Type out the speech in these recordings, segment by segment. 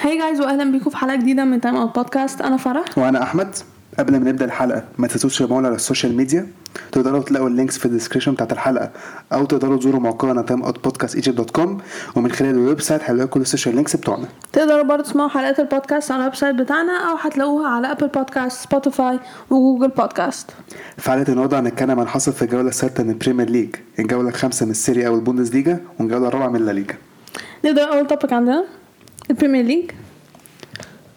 Hi guys واهلا بيكم في حلقة جديدة من Timeout Podcast أنا فرح. وأنا أحمد. قبل ما نبدأ الحلقة ما تنسوش تتابعونا على ال social media. تقدروا تلاقوا ال links في ال description بتاعت الحلقة. أو تقدروا تزوروا موقعنا timeoutpodcastegypt dot com ومن خلال ال website هتلاقوا كل ال social links بتوعنا. تقدروا برضه تسمعوا حلقات البودكاست على ال website بتاعنا أو هتلاقوها على Apple Podcasts Spotify و Google Podcasts في حلقة النهارده هنتكلم عن حصل في الجوله السادسه من ال Premier League الجولة الخامسة من ال Serie A و ال Bundesliga والجولة الرابعة من La Liga نبدأ أول topic عندنا. ال Premier League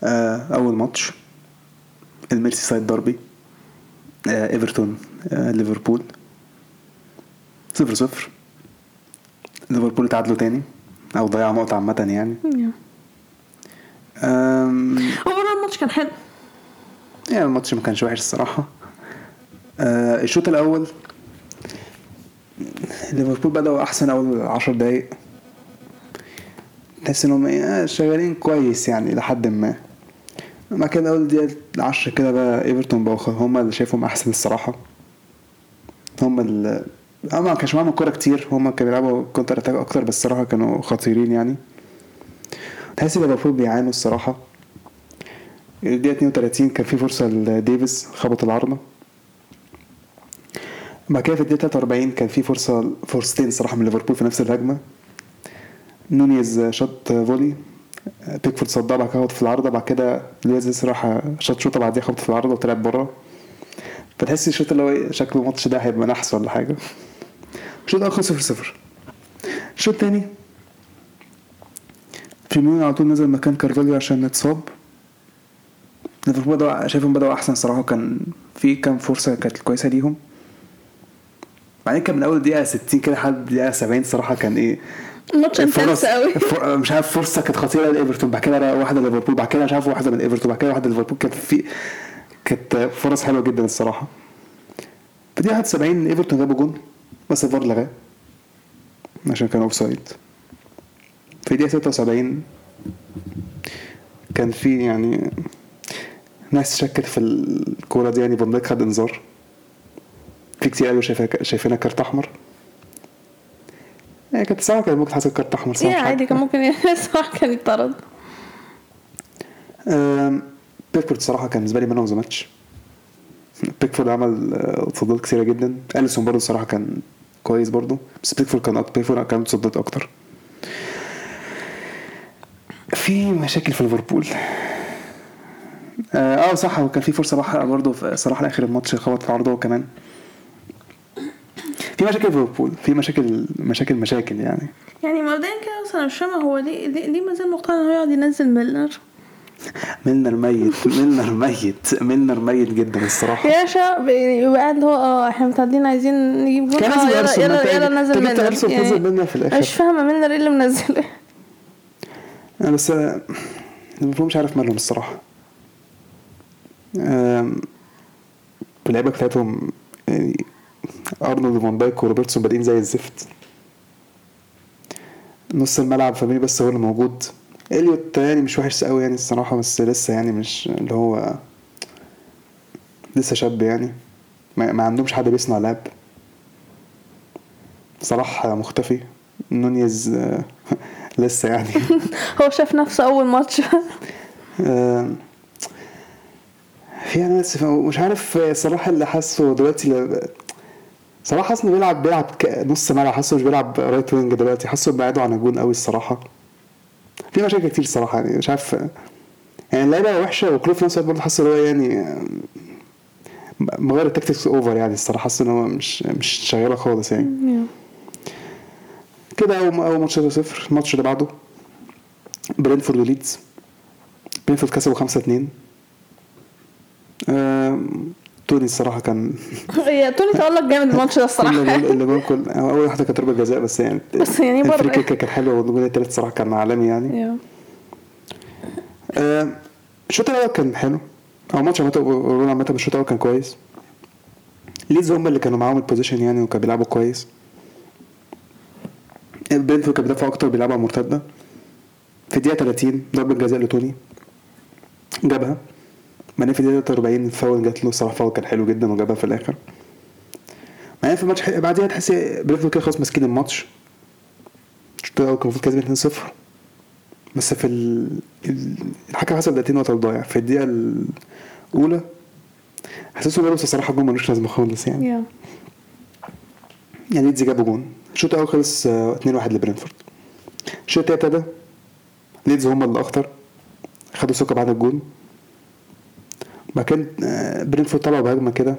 آه، أول ماتش. ال Merseyside derby آه، إيفرتون آه، ليفربول. صفر صفر. ليفربول تعادلوا تاني. أو ضيعوا نقطة عامة يعني. Overall الماتش كان حلو. يعني الماتش ما كانش وحش الصراحة. آه، الشوط الأول. ليفربول بدأوا أحسن أول عشر دقايق. تحس إنهم إيه، آه، شغالين كويس يعني لحد ما. بعد كده أول دقيقة عشرة كده بقى إيفرتون بقوا خ- هما اللي شايفهم أحسن الصراحة. هما اللي آه ما كانش معاهم الكورة كتير. هما كانوا بيلعبوا counter attack أكتر بس الصراحة كانوا خطيرين يعني. تحس ليفربول بيعانوا الصراحة. الدقيقة 32 كان في فرصة لديفيس خبط العارضة. بعد كده في الدقيقة 43 كان في فرصة فرصتين صراحة من ليفربول في نفس الهجمة. نونيز شاط volley. بيكفورد صدها بعد كده في العارضة بعد كده لويز راح شاط شوطة بعديها خبط في العارضة وطلعت بره. فتحس الشوط اللي هو إيه، شكله الماتش ده هيبقى نحس ولا حاجة. الشوط الأول 0 0 الشوط التاني فيرمينيو على طول نزل مكان كارفاليو عشان اتصاب ليفربول بدأوا شايفهم بدأوا أحسن صراحة كان في كام فرصة كانت كويسة ليهم. بعدين كان من أول دقيقة 60 كده لحد دقيقة 70 صراحة كان إيه الماتش intense قوي مش عارف فرصة كانت خطيرة لإيفرتون بعد كده واحدة ليفربول بعد كده مش عارف واحدة من إيفرتون بعد كده واحدة ليفربول كانت في كانت فرص حلوة جدا الصراحة. في دقيقة 71 إيفرتون جابوا جون بس الفار لغاه عشان كان offside في دقيقة 76 كان في يعني ناس شكت في الكورة دي يعني Van Dijk خد إنذار. في كتير قالوا شايفينها كارت أحمر. هي كانت ساعات كان ممكن تحصل كارت أحمر صح عادي. كان ممكن صح كان يطرد. بيكفورد صراحة كان بالنسبة لي man of the match بيكفورد عمل آه، تصديات كتيرة جدا. أليسون برضه الصراحة كان كويس برضه بس بيكفورد كان أكتر بيكفورد كان تصديات أكتر. في مشاكل في ليفربول. آه آه، صح وكان في فرصة بحق برضه صلاح في اخر الماتش خبط في العارضة كمان. في مشاكل في ليفربول في مشاكل مشاكل مشاكل يعني. يعني مبدئيا كده أنا مش فاهمه هو ليه ليه, ما زال مقتنع ان هو يقعد ينزل ميلنر؟ ميلنر ميت ميلنر ميت ميلنر ميت جدا الصراحة. يا شباب يبقى قاعد هو آه إحنا متعادلين عايزين نجيب جول كان لازم يلا يلا يلا نزل ميلنر. أرسنال تنزل ميلنر في الآخر. مش فاهمة ميلنر إيه اللي منزله. أنا بس آه، ليفربول مش عارف مالهم الصراحة. آم، اللعيبة بتاعتهم يعني أرنولد وفان دايك وروبرتسون بادئين زي الزفت. نص الملعب فابيني بس هو اللي موجود. إليوت يعني مش وحش قوي يعني الصراحة بس لسه يعني مش اللي هو لسه شاب يعني. ما, ما عندهمش حد بيصنع لعب. صلاح مختفي. نونيز آه، لسه يعني. هو شاف نفسه أول ماتش. آم، في أنا بس مش عارف صلاح اللي حاسه دلوقتي حاسس إنه بيلعب بيلعب نص ملعب حاسه مش بيلعب right wing دلوقتي. حاسه بعيده عن الجون قوي الصراحة. في مشاكل كتير الصراحة يعني مش عارف يعني اللعيبة وحشة وكلوب في نفس الوقت برضه حاسه إن هو يعني مغير ال tactics over يعني الصراحة. حاسه إن هو مش مش شغالة خالص يعني. كده أول ماتش 0 الماتش اللي بعده برينتفورد وليدز. برينتفورد كسبوا 5 2 توني الصراحة كان هي توني تألق جامد الماتش ده الصراحة. اللي هو أول واحدة كانت ضربه جزاء بس يعني بس يعني برضه ال free kick كانت حلوة والجول التالت صراحة كان عالمي يعني. يا. آه، الشوط الأول كان حلو. أو الماتش عامة عامة الشوط الأول كان كويس. ليدز هم اللي كانوا معاهم ال possession يعني وكانوا بيلعبوا كويس. برينتفورد كان بيدافعوا أكتر بيلعبوا على مرتدة. في الدقيقة 30 ضربة جزاء لتوني. جابها. بعدين في الدقيقه 43 فاول جات له صراحة فاول كان حلو جدا وجابها في الآخر. بعدين في الماتش بعديها تحس برينتفورد كده خلاص ماسكين الماتش. الشوط الأول كان المفروض كسبان 2-0 بس في ال ال- الحكم حسب دقيقتين وقت ضايع في الدقيقة الأولى حسيته جابوا الصراحه جون ملوش لازمة خالص يعني. يا يعني ليدز جابوا جون. الشوط الأول خلص آه، 2-1 لبرينتفورد الشوط التاني ابتدى. ليدز هم اللي أخطر. خدوا ثقة بعد الجون. بعد كده آه، برينتفورد طلعوا بهجمة كده.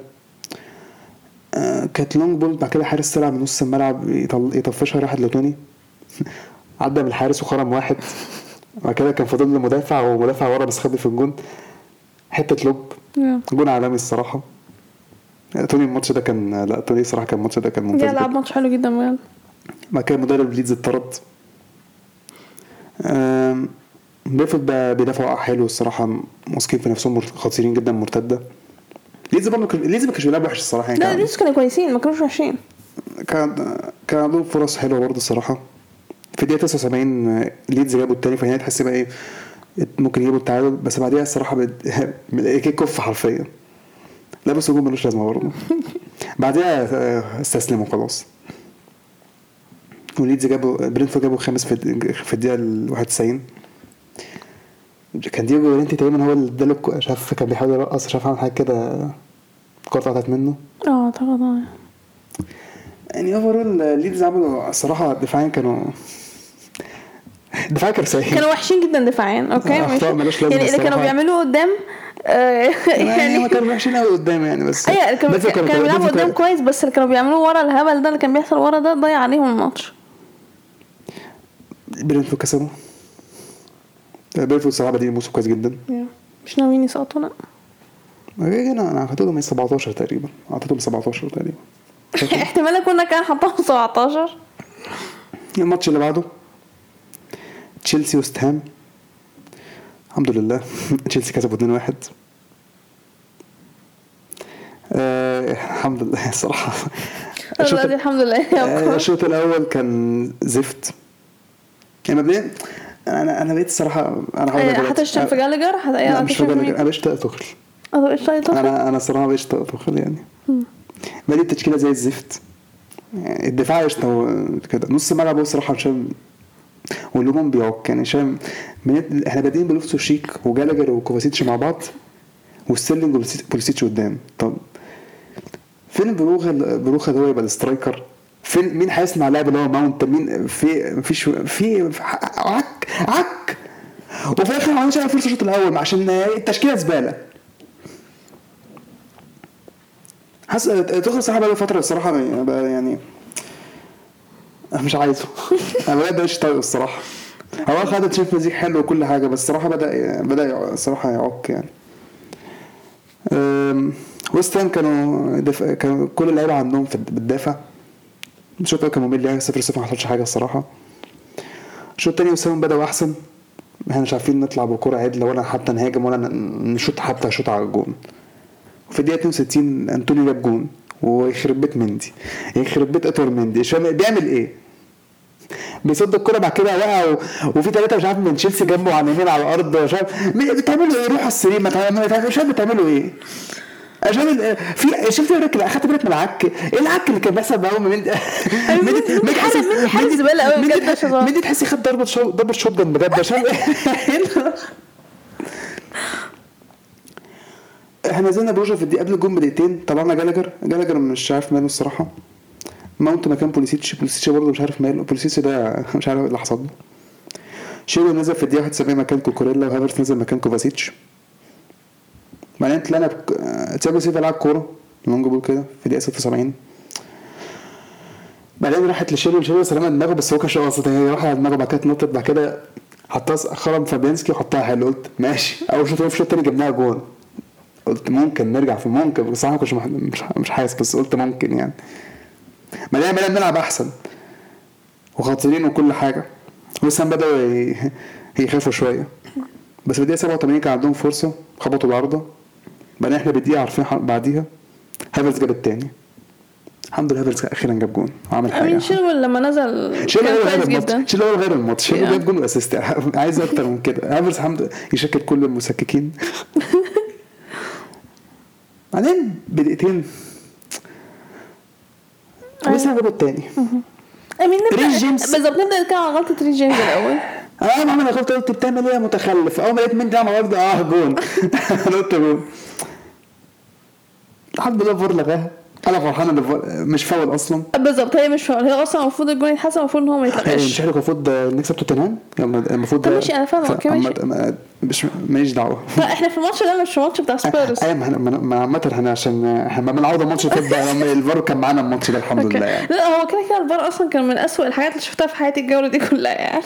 آه، كانت long ball بعد كده حارس طلع من نص الملعب يطفشها راحت لتوني. عدى من الحارس وخرم واحد. بعد كده كان فاضل له مدافع ومدافع ورا بس خبي في الجون. حتة lob. جون عالمي الصراحة. توني الماتش ده كان لا توني الصراحة كان الماتش ده كان ممتاز. لعب ماتش حلو جدا بجد. بعد كده مدرب ليدز اتطرد. بقى بيدافعوا حلو الصراحة واثقين في نفسهم خطيرين جدا مرتدة. ليدز برضه ليدز ما كانش بيلعب وحش الصراحة يعني لا لسه كانوا كويسين ما كانوش وحشين. كان كان عندهم فرص حلوة برضه الصراحة. في الدقيقة 79 آه، ليدز جابوا التاني فهنا تحس بقى إيه ممكن يجيبوا التعادل بس بعديها الصراحة بد- kick off حرفيا. لا بس الجون ملوش لازمة برضه. بعديها آه، استسلموا خلاص. وليدز جابوا برينتفورد جابوا الد- في الدقيقة ال 91 كان دييجو لورينتي تقريبا هو اللي اداله مش عارف كان بيحاول يرقص مش عارف عمل حاجة كده الكوره اتقطعت منه. آه آه يعني overall ليدز عملوا الصراحة دفاعيا كانوا دفاعيا كانوا سيئين. كانوا وحشين جدا دفاعيا okay؟ ماشي. لازمة يعني اللي كانوا. بيعملوه قدام آه، يعني هم يعني كانوا وحشين قوي قدام يعني بس أيوه كانوا كانوا بيلعبوا قدام كويس بس اللي كانوا بيعملوه ورا الهبل ده اللي كان بيحصل ورا ده ضيع عليهم الماتش. برينتفورد كسبوا برينتفورد الصراحة بادئين الموسم كويس جدا. مش ناويين يسقطوا؟ لا. أنا أنا حطيتهم من 17 تقريبا. أعطيتهم 17 تقريبا. احتمال اكون كان حطهم 17 الماتش اللي بعده تشيلسي وست هام. الحمد لله. تشيلسي كسبوا 2-1 آه الحمد لله الصراحة. الحمد لله آه، الشوط الأول كان زفت. يعني مبدئيا أنا أنا بقيت الصراحة أنا هقول لك. دلوقتي. هتشتم في جالجر لا مش فاكر مين؟ أنا بقيت طايق تخل طيب أنا أنا الصراحة بقيت طايق تخل يعني. بادئ التشكيلة زي الزفت. يعني الدفاع قشطة كده. نص ملعب هو الصراحة هشام والهجوم بيعك. يعني هشام من- إحنا بادئين بلوفتو شيك وجالجر وكوفاسيتش مع بعض وستيرلينج وبوليسيتش قدام. طب فين برويا برويا ده هو يبقى ال striker؟ فين مين هيصنع لعب اللي هو ماونت؟ مين في مفيش في عك عك. وفي الآخر ما عملش فرصه الشوط الأول عشان التشكيلة زبالة. حاسس تخلص الصراحه بقى فترة الصراحة بقى يعني أنا مش عايزه. أنا بجد مش طايقه الصراحة. هو خد Champions League حلو وكل حاجة بس الصراحة بدا بدأ الصراحة يعك يعني. أم، ويست هام كانوا دف... كانوا كل اللعيبة عندهم في بتدافع الشوط الأول كان ممل يعني 0 0 ما حصلش حاجة الصراحة. الشوط الثاني ويست هام بدأوا احسن إحنا مش عارفين نطلع بكرة عدلة ولا حتى نهاجم ولا نشوط حتى شوط على الجون. في الدقيقة 62 أنطونيو جاب جون ويخرب بيت مندي. يخرب بيت اطول مندي. بيعمل إيه؟ بيصد الكرة بعد كده وقع و... وفي ثلاثة مش عارف من تشيلسي جنبه على اليمين على الأرض. مش عارف بتعملوا إيه؟ روحوا السرير ما مش عارف بتعملوا إيه؟ عشان في شفت بالك أخدت بالك من العك؟ إيه العك اللي كان بيحصل معاهم؟ من مندي حارس- مندي حارس زبالة أوي بجد. مندي تحسي خد ضربة شو ضربة جن بجد؟ عشان إحنا نزلنا في الدقيقة قبل الجون بدقيقتين. طلعنا جالاجر. جالاجر مش عارف ماله الصراحة. ماونت مكان بوليسيتش. بوليسيتش برضه مش عارف ماله. بوليسيتش ده مش عارف إيه اللي حصل له. شيلو نزل في الدقيقة 71 مكان كوكوريلا وهافرتز نزل مكان كوفاسيتش. بعدين طلعنا بك... آه، تياجو سيلفا لعب كورة long ball كده في الدقيقة 76 بعدين راحت لشيلو شيلو سلمها دماغه بس هو كانش قاصد هي راحت على دماغه بعد كده اتنطط بعد كده حطها خرم فابيانسكي وحطها حلو. قلت ماشي. أول شوط في الشوط التاني جبناها جون. قلت ممكن نرجع في ممكن بصراحه ما كنتش مش مش حاسس بس قلت ممكن يعني. بعدين بدأنا نلعب أحسن. وشاطرين وكل حاجة. وست هام بدأوا ي- يخافوا شوية. بس في الدقيقة 87 كان عندهم فرصة خبطوا العارضه بعدين إحنا بالدقيقه عارفين بعديها. هافرتز جاب التاني. الحمد لله هافرتز أخيرا جاب جون وعمل حاجة. امين شيلويل لما نزل شيلو كان هو غير الماتش جدا. شيلو هو غير الماتش شيلو Yeah. جاب جون و assist. عايز أكتر من كده. هافرتز الحمد لله يسكت كل المشككين. بعدين بدقيقتين. لسه جابوا التاني. امين ريس نبدا. بالظبط نبدأ نتكلم عن غلطة ريس جيمس الأول. آه ما أنا قلت قلت بتعمل إيه يا متخلف؟ أول ما لقيت ميندي على الأرض آه جون. أنا قلت جون. الحمد لله الفار لغاها. أنا فرحان إن الفار مش فاول أصلا. بالظبط هي مش فاول. هي أصلا المفروض الجون يتحسب المفروض إن هو ما إيه، مش يتلغاش إحنا المفروض نكسب توتنهام؟ المفروض طب ماشي، أنا فاهمة، ف- okay، ماشي. مش ماليش دعوة. لا إحنا في الماتش ده مش الماتش بتاع سبيرز. أيوه ما عامة إحنا عشان إحنا ما بنعوض الماتش ده الفار كان معانا الماتش ده الحمد لله يعني. لا هو كده كده الفار أصلا كان من اسوء الحاجات اللي شفتها في حياتي الجولة دي كلها يعني.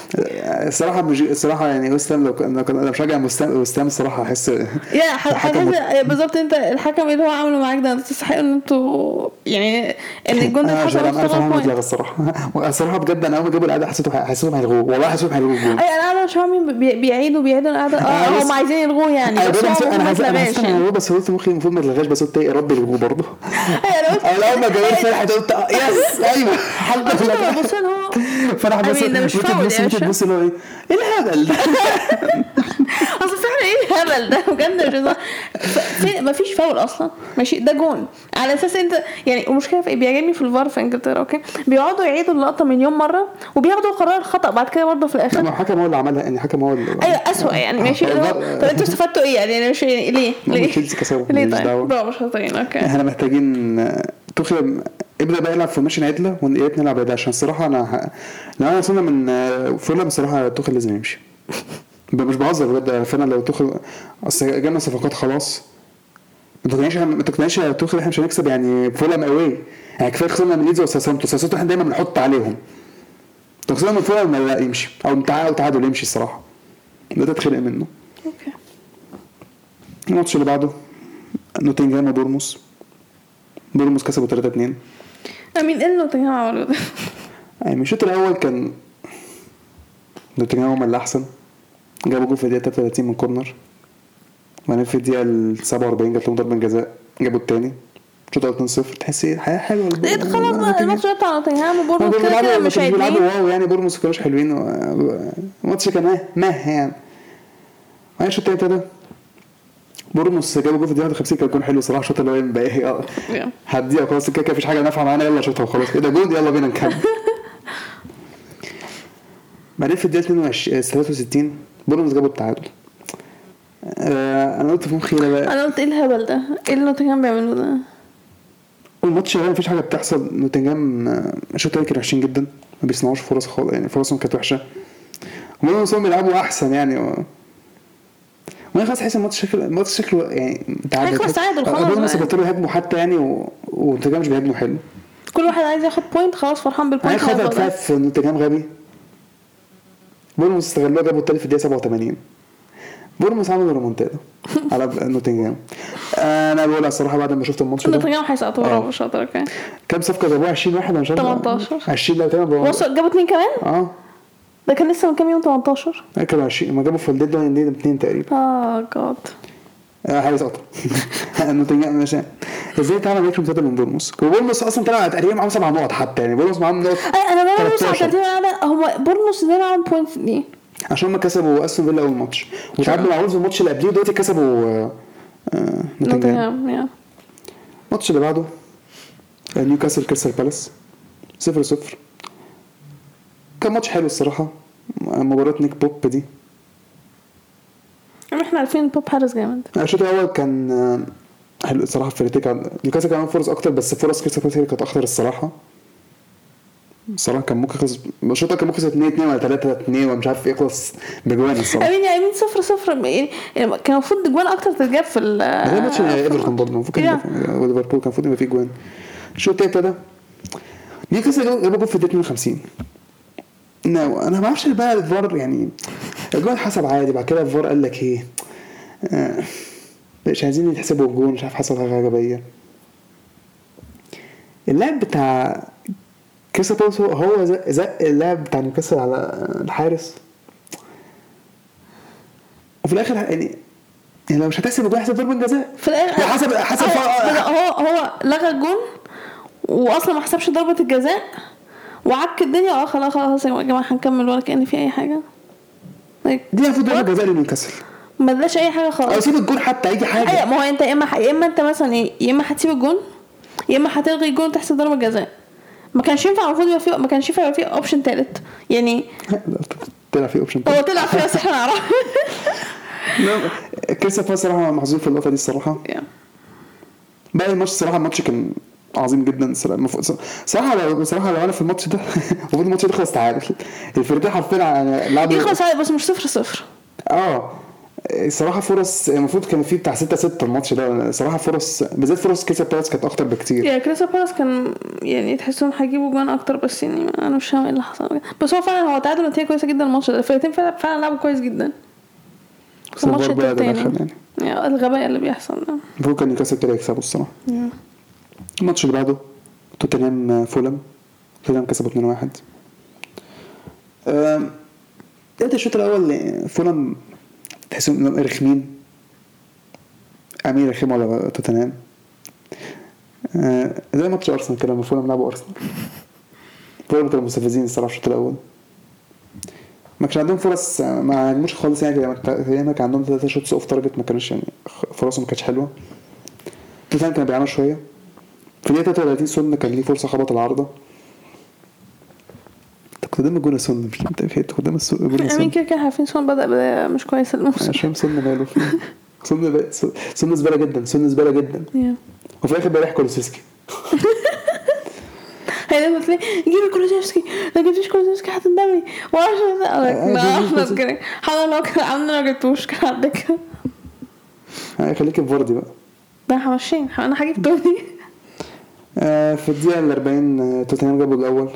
الصراحة مش الصراحة يعني وست هام لو كان أنا بشجع وست هام الصراحة أحس يا بالظبط أنت الحكم اللي هو عامله معاك ده تستحقوا إن أنتوا يعني إن الجون ده اتلغى الصراحة. الصراحة بجد أنا أول ما جابوا الإعادة حسيته حسيتهم هيلغوه والله حسيتهم هيلغوه أي أنا مش فاهمين بي- بيعيدوا بيعيدوا الإعادة آه، هم عايزين يلغوه يعني. بس هو أنا ما أنا هيلغوه بس قلت مخي المفروض ما يتلغاش بس قلت يا رب يلغوه برضه. أي أنا أول ما جابوا فرحت قلت آه، yes أيوه. لما بص هو mean ده مش فاول يا باشا. تبص اللي هو إيه؟ إيه الهبل ده؟ أصل فعلا إيه الهبل ده؟ بجد مش مفيش فاول أصلا. ماشي؟ ده جون. على أساس انت يعني المشكلة في إيه؟ بيعجبني في الفار في إنجلترا okay؟ بيقعدوا يعيدوا اللقطة مليون مرة وبياخدوا قرار الخطا بعد كده برضه في لا، الآخر ما الحكم هو اللي عملها يعني الحكم هو اللي أيوه اسوء يعني. ماشي؟ اللي هو طب أنتوا استفدتوا إيه يعني؟ مش يعني ليه؟ ليه؟ تشيلسي كسبوا، ليه طيب؟ مش شاطرين okay. إحنا محتاجين آه، توخيل ابدا بقى يلعب formation عدله ويا ريت نلعب عدله عشان الصراحة أنا. لو أنا وصلنا من آه، فولهام بصراحة توخيل لازم يمشي. مش بهزر بجد أنا فعلا لو توخيل أصل جالنا صفقات خلاص. ما تقنعنيش ما تقنعنيش يا توخيل إحنا مش هنكسب يعني فولهام أوي. يعني كفاية خسرنا من ليدز وساوثهامبتون ساوثهامبتون إحنا دايما بنحط عليهم. لو خسرنا من فولهام لا يمشي. أو تعادل تعادل يمشي الصراحة. ده تتخلق منه. okay. الماتش اللي بعده نوتنجهام وبورنموث. بورنموث كسبوا 3 2 امين إيه اللي نوتنجهام عملوا ده؟ يعني الشوط الأول كان نوتنجهام هم اللي أحسن. جابوا جول في الدقيقة 33 من corner. وبعدين في الدقيقة ال 47 جات لهم ضربة جزاء جابوا الثاني الشوط الأول 2-0 تحس إيه حياة حلوة إيه خلاص بقى الماتش ده بتاع نوتنجهام هم وبورنموث كده كده مش هيتلين واو يعني بورنموث ما كانوش حلوين. الماتش كان meh يعني. بعدين الشوط الثاني ابتدى. بورنموث جابوا جول في الدقيقة 51 كان جول حلو صراحة الشوط الأول بقى إيه آه. Yeah. هديها خلاص. كده كده مفيش حاجة نافعة معانا. يلا شوطها وخلاص. إيه ده جول؟ يلا بينا نكمل. بعدين في الدقيقة 22 63 بورنموث جابوا التعادل آه أنا قلت في مخي بقى أنا قلت إيه الهبل ده؟ إيه اللي نوتنجهام بيعملوه ده؟ الماتش شغال مفيش حاجة بتحصل نوتنجهام آه، الشوط الثاني كانوا وحشين جدا ما بيصنعوش فرص خالص يعني فرصهم كانت وحشة هم بيلعبوا أحسن يعني و... وأنا خلاص حاسس الماتش شكله الماتش شكله يعني تعادل هيخلص تعادل خلاص بقى. بطلوا يهاجموا حتى يعني و... ونوتنجهام مش بيهاجموا حلو كل واحد عايز ياخد point خلاص فرحان بال point هياخد. دفاع في نوتنجهام غبي بورنموث استغلوها جابوا التالت في الدقيقة 87 بورنموث عملوا ريمونتادا على نوتنجهام. أنا بقول الصراحة بعد ما شفت الماتش ده. نوتنجهام هيسقطوا آه. ورا شاطر okay كام صفقة جابوها؟ 20 واحد أنا مش عارف. 18. 20 لا تمام. وصل جابوا اتنين كمان؟ آه. ده كان لسه من كام يوم؟ 18 كانوا 20 ما جابوا في ال deadline اثنين تقريبا. آه جاد آه، حاجة سقطه نوتنجهام ماشي إزاي تعمل ماتش متعادل من بورنموث وبورنموث أصلا طلع تقريبا معاهم سبع نقط حتى يعني بورنموث معاهم نقط أنا بقى ببص على 13. الترتيب على هم بورنموث إزاي معاهم point دي؟ عشان هم كسبوا أستون فيلا أول ماتش. وتعادلوا مع وولفز الماتش اللي قبليه ودلوقتي كسبوا آه، آه، نوتنجهام. الماتش اللي بعده آه، نيوكاسل كريستال بالاس 0 0 كان ماتش حلو الصراحة مباراة نيك بوب دي. إحنا عارفين بوب هارس جامد. الشوط الأول كان آه، حلو الصراحة فرقتين كان نيوكاسل كان فرص أكتر بس فرص كريستال كانت اخطر الصراحة. الصراحه كان ممكن يخلص الشوط كان ممكن يخلص 2 2 ولا 3 2 ومش عارف يخلص بجوان الصراحة. أمين امين صفر صفر يعني كان المفروض جوان أكتر تتجاب في ال ده ماتش إيفرتون برضه المفروض كان وليفربول كان المفروض يبقى فيه جوان. الشوط التاني ابتدى. نيوكاسل جابوا جابوا جول في الدقيقة 52 no أنا ما أعرفش بقى الفار يعني الجول حسب عادي بعد كده الفار قال لك إيه؟ آه، مش عايزين يحسبوا الجول مش عارف حصل حاجة غبية. اللاعب بتاع كريستال بالاس هو- زق زق اللاعب بتاع نيوكاسل على الحارس. وفي الآخر يعني يعني لو مش هتحسب الجول احسب ضربة جزاء. في الآخر لا، حسب حسب هو فا- هو هو لغى الجون واصلا ما حسبش ضربة الجزاء. وعك الدنيا. آه خلاص خلاص يا جماعة هنكمل ولا كأن في أي حاجة. دي المفروض ضربه جزاء لنيوكاسل ما اداش أي حاجة أو خالص سيب الجول حتى أي أيوه حاجة ما هو أنت يا إما يا إما أنت مثلا إيه، يا إما هتسيب الجون يا إما هتلغي الجون وتحسب ضربة جزاء. ما كانش ينفع المفروض يبقى فيه ما كانش ينفع يبقى فيه option تالت. يعني طلع في option هو طلع فيها بس إحنا نعرف. كريستال بالاس صراحة محظوظ في اللقطة دي الصراحة. باقي الماتش الصراحه الماتش كان عظيم جدا. المفروض- صراحة لو صراحة لو أنا في الماتش ده المفروض الماتش ده يخلص تعادل. الفرقتين حرفيا يعني لعبوا يخلص بس مش صفر صفر. آه. الصراحه فرص المفروض كان في بتاع 6 6 الماتش ده. صراحة فرص بالذات فرص كريستال بالاس كانت أكتر بكتير. يا كريستال بالاس كان يعني تحسهم هيجيبوا جوان أكتر بس يعني أنا مش فاهم إيه اللي حصل. بس هو فعلا هو تعادل نتيجة كويسة جدا الماتش ده. الفرقتين فعلا فعلا لعبوا كويس جدا. بس الماتش التاني. يعني. يعني الغباء اللي بيحصل ده. المفروض كان نيوكاسل ابتدى يكسبوا الصراحة. الماتش اللي بعده توتنهام فولم. توتنهام كسبوا 2-1 آم، بداية الشوط الأول فولم تحسهم رخمين. أمين رخمين على توتنهام. آه، زي ماتش أرسنال كده لما فولم لعبوا أرسنال. فولم كانوا مستفزين الصراحة الشوط الأول. ما كانش عندهم فرص آه، ما عجبوش خالص يعني كان عندهم ثلاثة shots off target ما كانوش يعني فرصهم ما كانتش حلوة. توتنهام كانوا بيعانوا شوية. في الدقيقة 33 سون كان ليه فرصة خبط العارضة. قدام الجون سون مش أنت فهمت قدام الجون سون كده كده عارفين سون بدأ بدايه مش كويسه أنا الموسم مش فاهم سون ماله سون سون زبالة جدا سون زبالة جدا. وفي الآخر بقى يحكوا لوسيسكي هي لما تلاقي جيبي كولوسيفسكي ما جبتيش كولوسيفسكي هتندمي آه، ما إحنا كده. حالا لو كان عملنا ما جبتوش كان عندك. آه، خليك في فاردي بقى. ده همشين أنا هجيب توني. في الدقيقة ال 40 آه، توتنهام جابوا الأول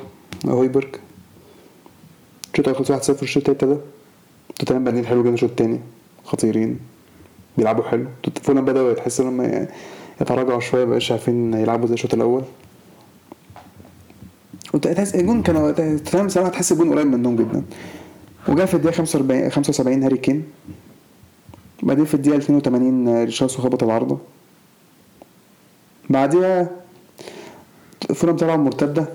هويبرج. الشوط الأول خلص 1-0 الشوط التاني ده توتنهام بادئين حلو جدا الشوط التاني خطيرين بيلعبوا حلو. فولهام بدأوا تحس إن هم يتراجعوا شوية مبقاش عارفين يلعبوا زي الشوط الأول. وت- تحس الجون كانوا توتنهام صراحة تحس الجون قريب منهم جدا. وجاء في الدقيقة 45 75 هاري كين. بعدين في الدقيقة 82 آه، ريشارلسون خبط العارضة بعديها فولم طلع مرتدة.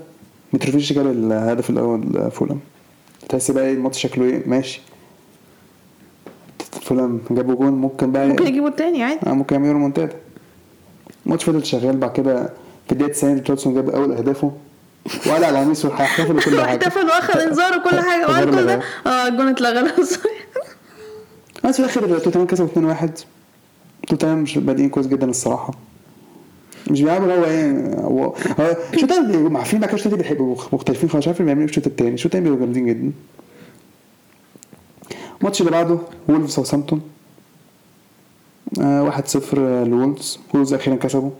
متروفيتش جاب الهدف الأول فولم تحس بقى إيه الماتش شكله إيه؟ ماشي. فولم جابوا جون ممكن بقى ممكن يجيبوا التاني عادي. آه ممكن يعملوا ريمونتادا. الماتش فضل شغال بعد كده في الدقيقة 90 ريتشارلسون جاب أول أهدافه. وقلع القميص وهيحتفل وكل حاجة. احتفل واخد انذار وكل حاجة. الغرب كل ده. ده. آه الجون اتلغى. بس في الآخر توتنهام كسبوا 2-1 توتنهام مش بادئين كويس جدا الصراحة. مش اللي هو إيه هو عارفين بعد كده الشوط التاني بيبقوا مختلفين خالص مش عارف بيعملوا في الشوط التاني الشوط التاني بيبقوا جامدين جدا. الماتش اللي بعده وولفز ساوثامبتون آه، 1-0 لولفز. وولفز أخيرا كسبوا.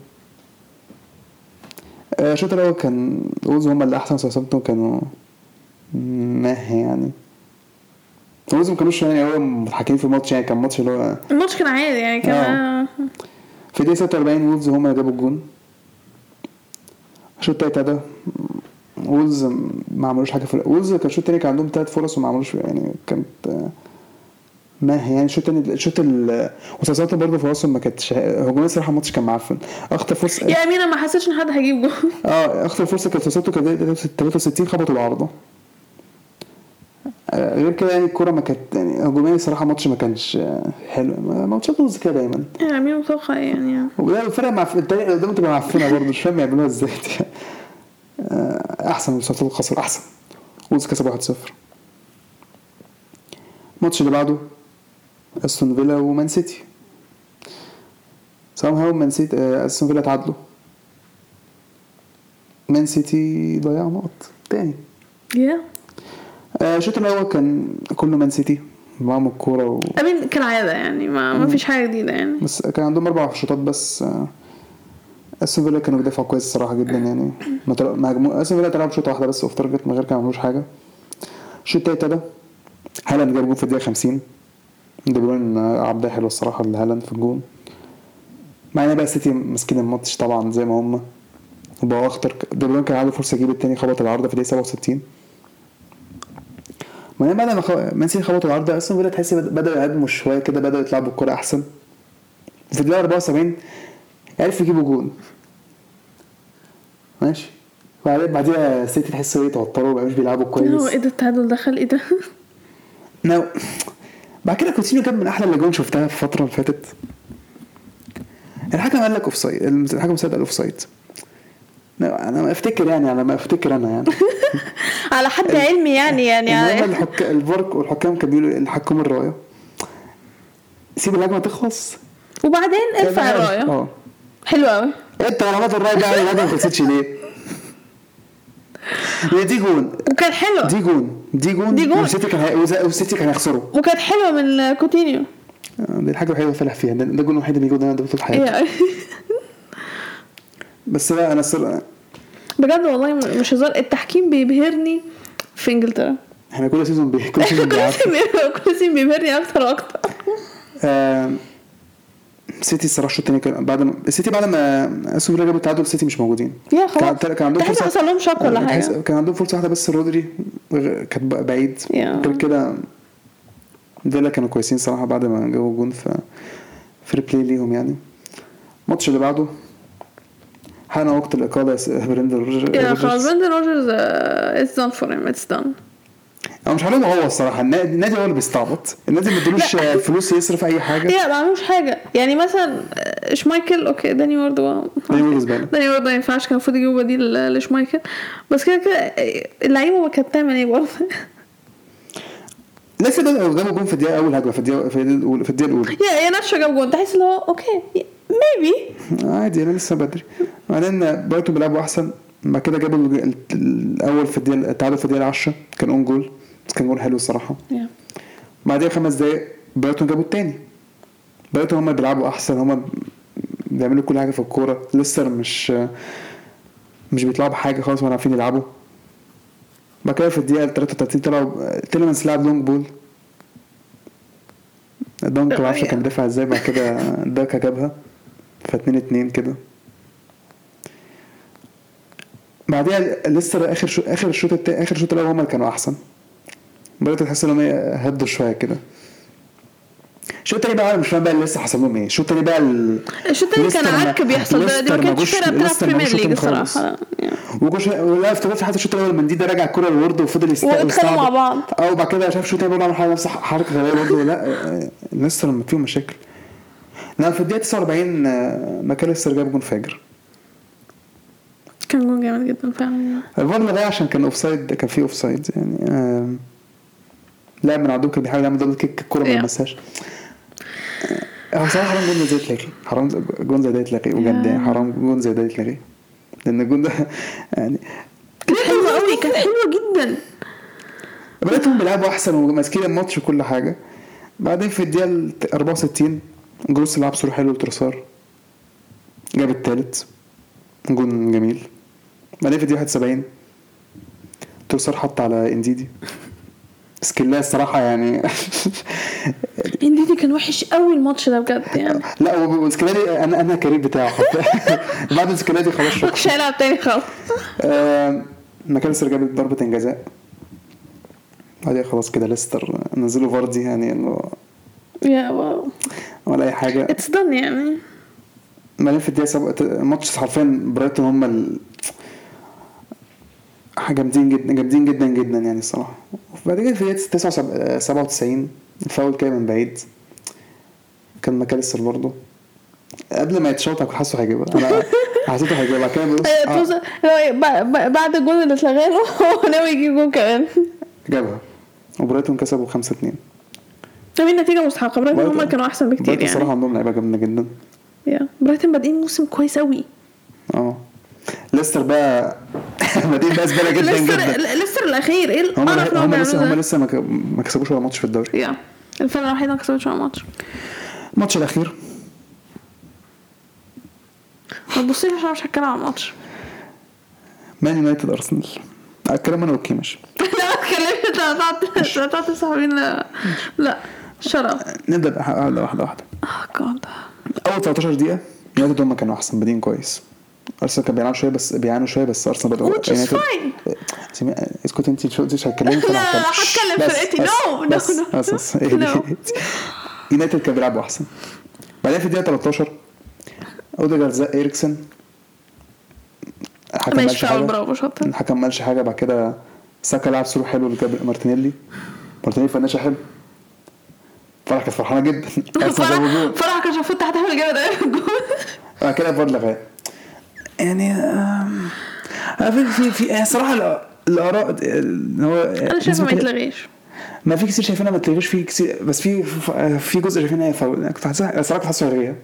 آه، الشوط الأول كان وولفز هم اللي أحسن ساوثامبتون كانوا ماه يعني. وولفز ما كانوش يعني هو متحكمين في الماتش يعني كان ماتش اللي هو الماتش كان عادي يعني كان آه. في الدقيقة 46 وولفز هم اللي جابوا الجون. الشوط التاني ده وولفز ما عملوش حاجة في وولفز كان الشوط التاني كان عندهم تلات فرص وما عملوش يعني كانت ما هي يعني الشوط التاني الشوط ال وساوثامبتون برضه فرصهم ما كانتش هجوميا الصراحة الماتش كان معفن. أخطر فرصة يا أمين أنا ما حسيتش إن حد هيجيب جون. آه أخطر فرصة كانت ساوثامبتون كانت الدقيقة 63 خبطوا العارضة. آه، غير كده يعني الكورة ما كانت يعني هجوميا الصراحة الماتش ما كانش حلو. ما- ماتشات وولفز كده دايما. يا امينه متوقع يعني. وده الفرق مع التانية اللي قدامه تبقى معفنه برضه مش فاهم يعملوها إزاي. آه، أحسن من سلطات الخصر أحسن. وولز كسب 1-0 الماتش اللي بعده أستون فيلا ومان سيتي. سواء هاو مان سيتي أستون فيلا تعادلوا. مان سيتي ضيعوا نقط. تاني. يا آه، الشوط الأول كان كله مان سيتي. معاهم الكوره و... امين كالعادة يعني ما, ما فيش حاجة جديدة يعني. بس كان عندهم أربع شوطات بس آه، أستون فيلا كانوا بيدافعوا كويس الصراحة جدا يعني. ما هاجموا أستون فيلا تلعب شوطة واحدة بس off target من غير كده ما عملوش حاجة. الشوط التاني ده هالاند جاب جول في الدقيقة 50 دي بروين آه، لعبها حلو الصراحة لهالاند في الجون. مع إن بقى السيتي ماسكين الماتش طبعا زي ما هم. وبقوا أخطر. دي بروين كان عنده فرصة يجيب التاني خبط العارضة في الدقيقة 67 ما بعد ما خ- مان سيتي خبطوا العارضه استون فيلا تحس بد- بدأوا يهاجموا شوية كده بدأوا يلعبوا الكوره أحسن. في الدقيقة 74 عرف يجيبوا جون. ماشي. وبعدين بعديها السيتي تحس إيه توتروا مش بيلعبوا هو كويس إيه ده التعادل دخل إيه ده؟ no بعد كده كوتينيو جاب من أحلى الأجوان شفتها في الفترة اللي فاتت. الحكم قال لك offside الحكم سيد قال offside أنا ما أفتكر يعني على ما أفتكر أنا يعني. على حد علمي يعني يعني المهم الحك... الفرق والحكام كانوا بيقولوا الحكام الرايه سيب الهجمة تخلص. وبعدين ارفع الرايه آه. حلو قوي انت غلطات الرايه بقى الهجمة ما خلصتش ليه؟ هي دي جون. وكان حلو دي جون. دي جون. دي جون. والسيتي كان والسيتي كان هيخسروا وكانت حلوة من كوتينيو. آه، دي الحاجة الوحيدة اللي فلح فيها. ده الجون الوحيد اللي يجي ده طول حياته يعني بس لا أنا الصراحه بجد والله مش هزار. التحكيم بيبهرني في إنجلترا. إحنا كل season بي... كل season كل season بيبهرني أكتر وأكتر. سيتي الصراحة الشوط الثاني كان بعد ما السيتي بعد ما فيلا جابوا التعادل السيتي مش موجودين. يا خلاص. كان كان عندهم فرصه حصل لهم shock ولا آه، حاجة. كان عندهم فرصة واحدة بس رودري كانت بعيد. غير كده فيلا كانوا كويسين صراحة بعد ما جابوا جون ف fair play ليهم يعني. الماتش اللي بعده حان وقت الإقالة يا س- بريندن روجر- yeah خلاص روجرز برندن روجرز it's done for him it's done أنا مش هلومه هو الصراحة النادي هو اللي بيستعبط. النادي ما ادلوش فلوس يصرف أي حاجة. لا ما عملوش حاجة. يعني مثلا آه، شمايكل okay داني وورد داني وورد زبالة. داني وورد ما ينفعش كان المفروض يجيبوا بديل لشمايكل. بس كده كده آه، اللعيبة كانت تعمل إيه برضه؟ ليستر بدأوا جابوا جون في الدقيقة أول هجمة في الدقيقه في الدقيقه الاولى في الدقيقة الأولى. إهيناتشو جاب جون تحس اللي هو okay maybe عادي أنا لسه بدري. بعدين برايتون بيلعبوا أحسن. بعد كده جابوا الأول في الدقيقة التعادل في الدقيقة 10 كان own goal بس كان جول حلو الصراحة. بعدين خمس دقايق برايتون جابوا التاني. برايتون هم بيلعبوا أحسن. هم بيعملوا كل حاجة في الكورة. ليستر مش مش بيطلعوا بحاجة خالص ولا عارفين يلعبوا. بعد كده في الدقيقة 33 طلعوا تيلمانس لعب long ball دونك ما أعرفش كان بيدافع إزاي. بعد كده داكا جابها. ف 2 2 كده. بعديها لسه آخر شو آخر الشوط التا... آخر الشوط الأول هم اللي كانوا أحسن. بدأت تحس انهم إيه، هدوا شوية كده. الشوط التاني بقى مش فاهم بقى اللي ليستر حصل لهم إيه. الشوط التاني بقى ال... الشوط التاني كان عك بيحصل ده دي ما كانتش فرقه بتلعب Premier League. الصراحه وكوش لا افتكرت حتى الشوط الأول مندي ده رجع الكره لوورد وفضل يست- واتخانقوا. مع بعض. آه وبعد كده شاف شوط تاني برضه عمل حاجة نفس حركة غبيه برضه لا آه، لسه فيهم مشاكل. لا في الدقيقة 49 آه، ماكاليستر جاب جون فاجر. كان جون جامد جدا فعلا. الفار لغاه عشان كان offside كان في offside يعني لاعب من عندهم كان بيحاول يعمل double kick الكوره ما. لمسهاش آه، هو صراحة حرام جون زي ده يتلغي حرام جون زي ده يتلغي بجد يعني حرام جون زي ده يتلغي لأن الجون ده يعني كانت حلوة قوي كانت حلوة جدا. بدأتهم بيلعبوا أحسن وماسكين الماتش وكل حاجة. بعدين في الدقيقة ال 64 جروس لعب صوره حلو لتروسار جاب التالت. جون جميل. بعدين في الدقيقه 71 تروسار حط على إنديدي. سكيلاه الصراحة يعني إنديدي كان وحش قوي الماتش ده بجد يعني. لا هو سكيلاه أنا أنا كريم بتاعه. بعد سكيلاه دي خلاص شكرا. مش هيلعب تاني خالص. ماكاليستر جاب ضربة جزاء بعدين خلاص كده ليستر نزلوا فاردي يعني إنه يا واو. ولا أي حاجة. اتس دون يعني. بعدين في الدقيقه سبعة الماتش حرفيا برايتون هم ال جامدين جدا جامدين جدا جدا يعني الصراحة. وبعد كده في الدقيقة 99 97 الفاول كده من بعيد. كان ماكاليستر برضه. قبل ما يتشوط أنا كنت حاسه هيجيبها. أنا حسيته هيجيبها. كده ببص أيوة، آه، بعد الجون اللي اتلغى له هو ناوي يجيب جون كمان. جابها. وبرايتون كسبوا 5 2 طب النتيجة؟ مستحقة. برايتون هم كانوا أحسن بكتير برايتون الصراحه يعني عندهم لعيبة جامدة جدا. yeah برايتون بادئين موسم كويس قوي آه. ليستر بقى بادئين بقى زبالة جدا جدا. ليستر الأخير إيه هم القرف اللي هم لسه هم؟ لسه ما كسبوش ولا ماتش في الدوري. yeah الفرقة الوحيدة ما كسبتش ولا ماتش. الماتش الأخير. ما تبصيش عشان مش هتكلم عن الماتش. مان يونايتد أرسنال. الكلام أنا okay ماشي. لا اتكلمت أنت هتقعد هتقعد تصاحبين لا. شرف. نبدأ بقى واحدة واحدة واحدة. آه جاد أول 13 دقيقة يونايتد هم كانوا أحسن بادئين كويس. أرسنال كان بيلعبوا شوية بس بيعانوا شوية بس أرسنال بدأوا Which is يونايتد- fine. سمي- اسكت انت شو مش هتكلمي لا، لا، هتكلم فرقتي. بس. بس بس No. يونايتد كان بيلعبوا أحسن. بعدين في الدقيقة 13 أوديجارد زق إيريكسن. الحكم ماشي فاول برافو شاطر. الحكم مالش حاجة بعد كده ساكا لعب سرو حلو لجاب مارتينيلي. مارتينيلي فنشة حلو. فرح كانت فرحانة جدا. فرح. فرح كان المفروض هتعمل جامد قوي بعد كده فار لغاه يعني في في في يعني صراحة الآراء اللي هو أنا شايفه ما يتلغيش. ما في كتير شايفينها ما تلغيش في كتير بس في في- جزء شايفينها هي فاول أنا كنت حاسسها صراحة كنت حاسسها هيلغيها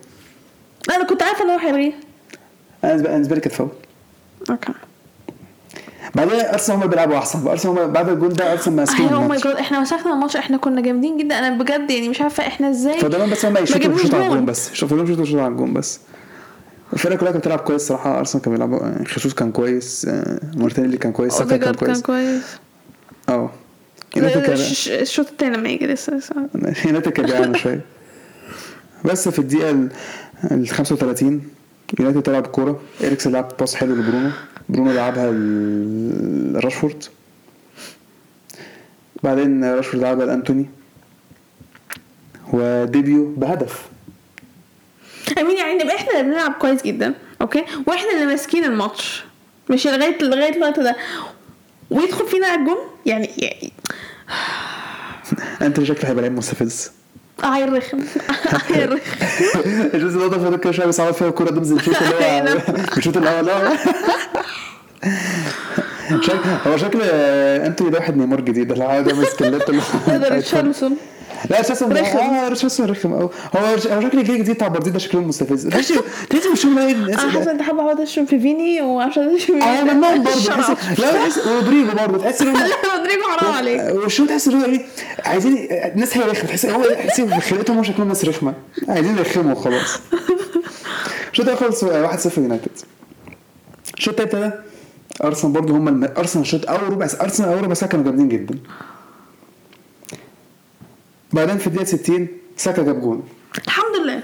أنا كنت عارفة إن هو هيلغيه أنا بالنسبة لي كانت فاول okay. بعدين ارسنال هم بيلعبوا أحسن ارسنال هم بعد الجول ده ارسنال ماسكين أيوه my God إحنا مسكنا الماتش إحنا كنا جامدين جدا. أنا بجد يعني مش عارفة إحنا إزاي فده بس هم يشوطوا يشوطوا على الجون جون. بس. شوفوا لهم يشوطوا على الجون بس. الفرقة كلها كانت بتلعب كويس صراحة. أرسنال كان بيلعبوا يعني خيسوس كان كويس آه، مارتينيلي كان كويس ساكا كان اوديجارد كان كويس. كويس. آه الشوط التاني لما يجي لسه لسه. يونايتد كان بيعاني شوية. بس في الدقيقة ال- ال 35 يونايتد تلعب كورة. اريكسن لعب باس حلو لبرونو. برونو لعبها لراشفورد بعدين راشفورد لعبها لأنتوني. وديبيو بهدف. أمين يعني نبقى إحنا اللي بنلعب كويس جدا أوكي؟ وإحنا اللي ماسكين الماتش. مش لغايه لغاية الوقت ده. ويدخل فينا الجون يعني يعني أنت شكله هيبقى لعيب مستفز. عيل رخم عيل رخم الجزء ده فاضل كده شوية بيصعد فيها الكوره تنزل الشوط اللي هو الشوط الأول. هو شكل انتوني ده واحد نيمار جديد هو مسكلات اللي هو ده ريتشارلسون لا ريتشاردسون رخم. آه ريتشاردسون رخم؟ قوي هو شكل الجيل الجديد بتاع بردين ده شكلهم مستفز. تحس تحس مش هم إيه أنا حاسة إنت حابة أقعد أشرب في فيني وعشان أشرب آه منهم برضه. تحس لا تحس ورودريجو برضه تحس ان لا رودريجو حرام عليك. وشو تحس ان هو إيه؟ عايزين الناس هي رخمة تحس هو تحس خلقتهم هو شكلهم ناس رخمة. عايزين يرخموا وخلاص. الشوط ده خلص 1-0 يونايتد. الشوط التالت ده أرسنال برضه هم الم... أرسنال الشوط أول ربع أرسنال أول ربع ساعة كانوا جامدين جدا. بعدين في الدقيقة 60 ساكا جاب جون. الحمد لله.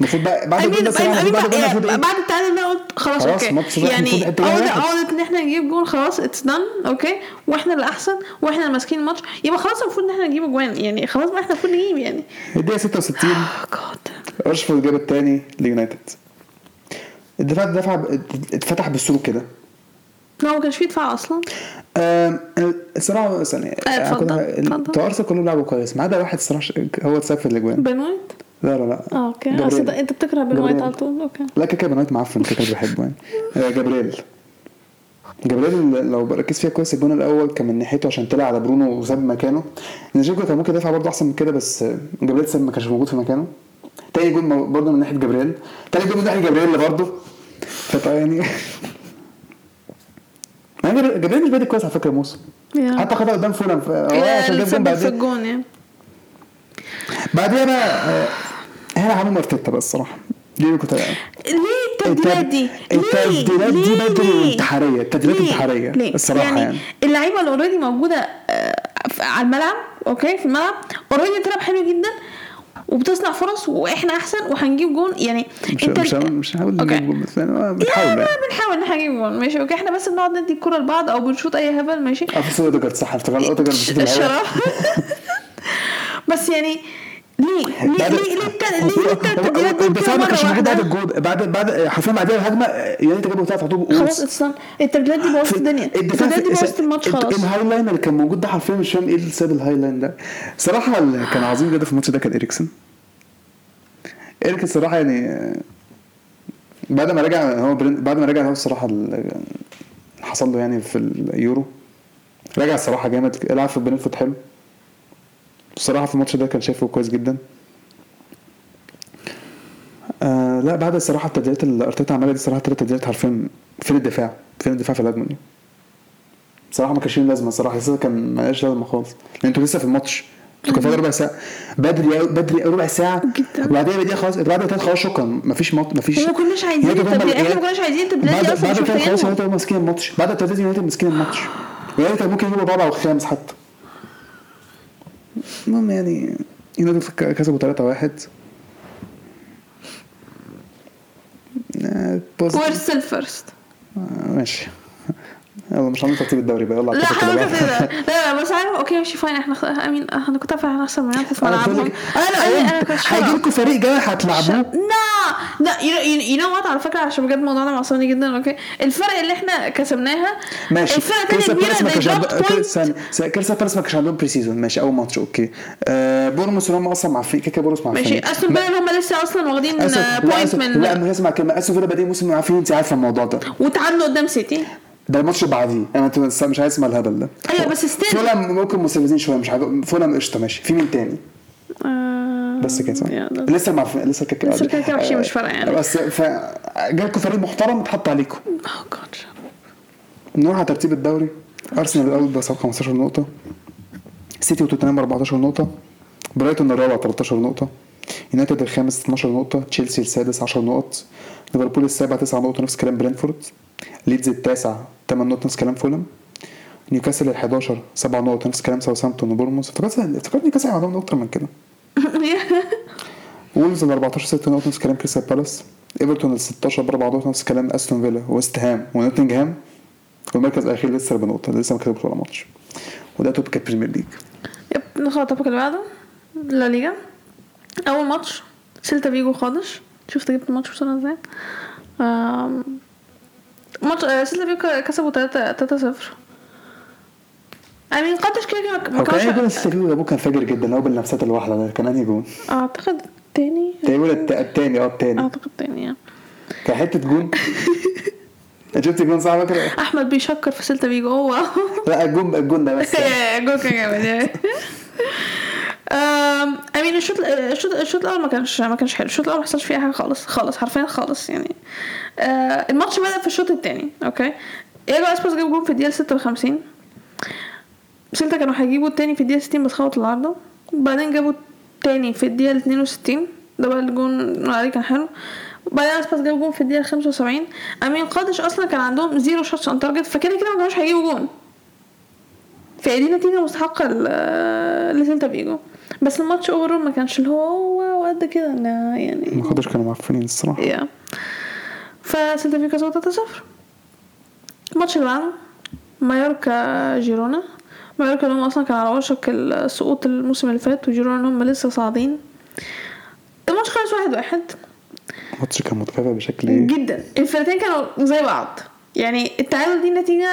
المفروض بقى بعد الجول ده بعد إيه بعد التعادل ده قلت خلاص أوكي. يعني جاي عودة واحد. عودة إن إحنا نجيب جول خلاص it's done okay. وإحنا اللي احسن وإحنا اللي ماسكين الماتش يبقى خلاص المفروض إن إحنا نجيب اجوان يعني خلاص بقى إحنا المفروض نجيب يعني. الدقيقة 66 جاد راشفورد جاب الثاني ليونايتد. الدفاع دفع اتفتح بالسور كده. لا ما كانش فيه دفاع أصلا. الصراحه ثانية. اتفضل، اتفضل. بتوع ارسنال كلهم لعبوا كويس ما عدا واحد الصراحه هو اتساب في الاجوان بن وايت لا لا لا. آه أوكي. اصل أنت بتكره بن وايت. على طول؟ أوكي. لا كده كده بنات معفن كده بحبه يعني آه، جابرييل. جابرييل لو بركز فيها كويس الجون الأول كان من ناحيته عشان طلع على برونو وساب مكانه. نيجيريا كان ممكن يدافع برضه أحسن من كده بس آه، جابرييل ساب ما كانش موجود في مكانه. تاني جون برضه من ناحية جابرييل. تاني جون من ناحية جابرييل برضه. فطبعا يعني إن جابرييل مش بادئ كويس على فكرة موسم يا. حتى خطا قدام فولان ف- هو يا عشان اللي جاب جون في الجون يعني بعديها بقى آه، هنا عملوا مرتبه بقى الصراحة اللي كنت ليه التبديلات دي؟ ليه؟ التبديلات دي ليه؟ بدري ليه؟ انتحاريه التبديلات ليه؟ انتحارية ليه؟ الصراحة يعني, يعني اللعيبة اللي already موجودة آه، في- على الملعب okay في الملعب already بتلعب حلو جدا وبتصنع فرص وإحنا أحسن وهنجيب جون. يعني مش مش هقول- مش هقول okay. نجيب جول بس يعني لا بنحاول لا يعني. بنحاول إن إحنا نجيب جون. ماشي okay. إحنا بس بنقعد ندي الكرة لبعض أو بنشوط أي هبل ماشي. آه في اوديجارد صح افتكرت الشرف بس يعني ليه؟ ليه؟ بعد- ليه؟ ليه؟ ليه؟ ليه؟ التبديلات ما كانش مرة موجود بعد الجول بعد بعد حرفيا بعدها الهجمه يونايتد جابوا ثلاث عطوب خلاص اتصل التبديلات دي بوظت الدنيا. التبديلات دي بوظت الماتش خلاص. الهاي لاين اللي كان موجود ده حرفيا مش فاهم إيه اللي ساب ال high line ده. صراحة اللي كان عظيم جدا في الماتش ده كان إريكسن. إريكسن صراحة يعني بعد ما رجع هو بعد ما رجع هو الصراحه ال- اللي حصل له يعني في اليورو. رجع الصراحه جامد لعب في برينفورد حلو. الصراحه في الماتش ده كان شايفه كويس جدا. آه لا بعد الصراحة التبديلات اللي أرتيتا عملها دي الصراحه ثلاث تبديلات حرفيا فين الدفاع؟ فين الدفاع في الهجمة دي؟ بصراحه ما كانش ليه لازمة الصراحه حسيت كان مالهاش لازمة خالص. لأن أنتوا لسه في الماتش أنتوا كان ربع ساعة. بدري بدري ربع ساعة. وبعدين بدي خلاص بعد التلات خلاص شكرا. مفيش مط مفيش وما كناش عايزين التبديلات، إحنا ما يعني كناش عايزين التبديلات دي بعد- أصلاً، بعد التلات خلاص ماسكين الماتش. بعد التلاتات يونايتد ماسكين الماتش. يونايتد ممكن يجيبوا الرابع والخامس حتى. المهم يعني يونايتد كسبوا 3-1 آه، بوز- وير ستيل فيرست آه، ماشي. يلا مش هنعمل ترتيب الدوري بقى. يلا لا بعده. لا لا بس عارف okay ماشي fine. إحنا خ... I mean أنا كنت عارفة هنخسر من في أنا ملعبهم أنا أنا هيجي لكم فريق جاي هتلعبوه. لا لا you know what على فكرة عشان بجد الموضوع ده معصبني جدا okay؟ الفرق اللي إحنا كسبناها ماشي. الفرق كريستال كبيرة. كريستال بالاس ما كانش عندهم pre-season ماشي أول ماتش okay. آه بورنموث اللي هم أصلا معفين كده كده بورنموث معفين ماشي. أستون فيلا اللي هم لسه أصلا واخدين point من لا مش اسمع كلمه أستون فيلا بادئين موسم معفين انت عارفة الموضوع ده. وتعادلوا قدام سيتي. ده الماتش اللي بعديه. أنا مش عايز أسمع الهبل ده. أيوة، بس still. فولم ممكن مستفزين شوية مش عارف فولم قشطة ماشي. في مين تاني؟ آه، بس كده yeah, لسه معفين لسه كده لسه كده كده وحشين، مش فارقة يعني. بس ف جالكم فريق محترم اتحط عليكم. Oh God. نروح على ترتيب الدوري. أرسنال الأول بس 15 نقطة. سيتي وتوتنهام 14 نقطة. برايتون الرابع 13 نقطة. يونايتد الخامس 12 نقطة. تشيلسي السادس 10 نقط. ليفربول السابع 9 نقطه نفس كلام برينفورد. ليدز التاسع 8 نقط نفس كلام فولم. نيوكاسل ال 11 7 نقط نفس كلام ساوثهامبتون وبورنموث. افتكرت افتكرت نيوكاسل عندهم أكتر من كده. وولفز ال 14 6 نقط نفس كلام كريستال بالاس. إيفرتون ال 16 بأربع نقط نفس كلام أستون فيلا. ويست هام ونوتنجهام والمركز الأخير لسه بنقطه لسه ما كسبش ولا ماتش. وده توب كاب بريمير ليج. yep ندخل على ال topic اللي بعده. لا ليجا. أول ماتش سيلتا فيجو خالص. شفت جبت الماتش بسرعة إزاي؟ ماتش آه، سيلتا فيجو كسبوا 3 3 0 I mean قادش كده ما كان كانش انهي جول ال save ده كان فاجر جدا هو بالنفسات الواحدة ده كان أنهي جول؟ أعتقد التاني. تقريبا الت- التاني آه التاني. أعتقد التاني يعني. كان حتة جون. شفت الجون صح فاكر؟ أحمد بيشكر في سيلتا فيجو هو لا الجون الجون ده بس. جول كان جامد. يعني I mean الشوط الشوط الشوط الأول ما كانش ما كانش حلو. الشوط الأول ما حصلش فيه حاجة خالص. خالص حرفيا خالص يعني. آه، الماتش بدأ في الشوط الثاني okay؟ ياجو اسباس جاب جول في الدقيقة 56 سيلتا كانوا هيجيبوا التاني في الدقيقة 60 بس خبطوا العارضة. وبعدين جابوا التاني في الدقيقة 62 ده بقى الجون عليه كان حلو. وبعدين اسباس جاب جون في الدقيقة 75 I mean قادش أصلا كان عندهم zero shots on target فكده كده ما كانوش هيجيبوا جون. فدي نتيجة مستحقة ل- لسيلتا فيجو بس الماتش overall ما كانش اللي هو قد كده. يعني ما خدوش كانوا معفنين الصراحة. yeah فسيلتا فيجو كسبوا 3 0 الماتش اللي بعده مايوركا جيرونا. مايوركا اللي هم أصلا كانوا على وشك السقوط الموسم اللي فات وجيرونا اللي هم لسه صاعدين. الماتش خلص واحد واحد. الماتش كان متكافئ بشكل إيه؟ جدا. الفرقتين كانوا زي بعض. يعني التعادل دي نتيجة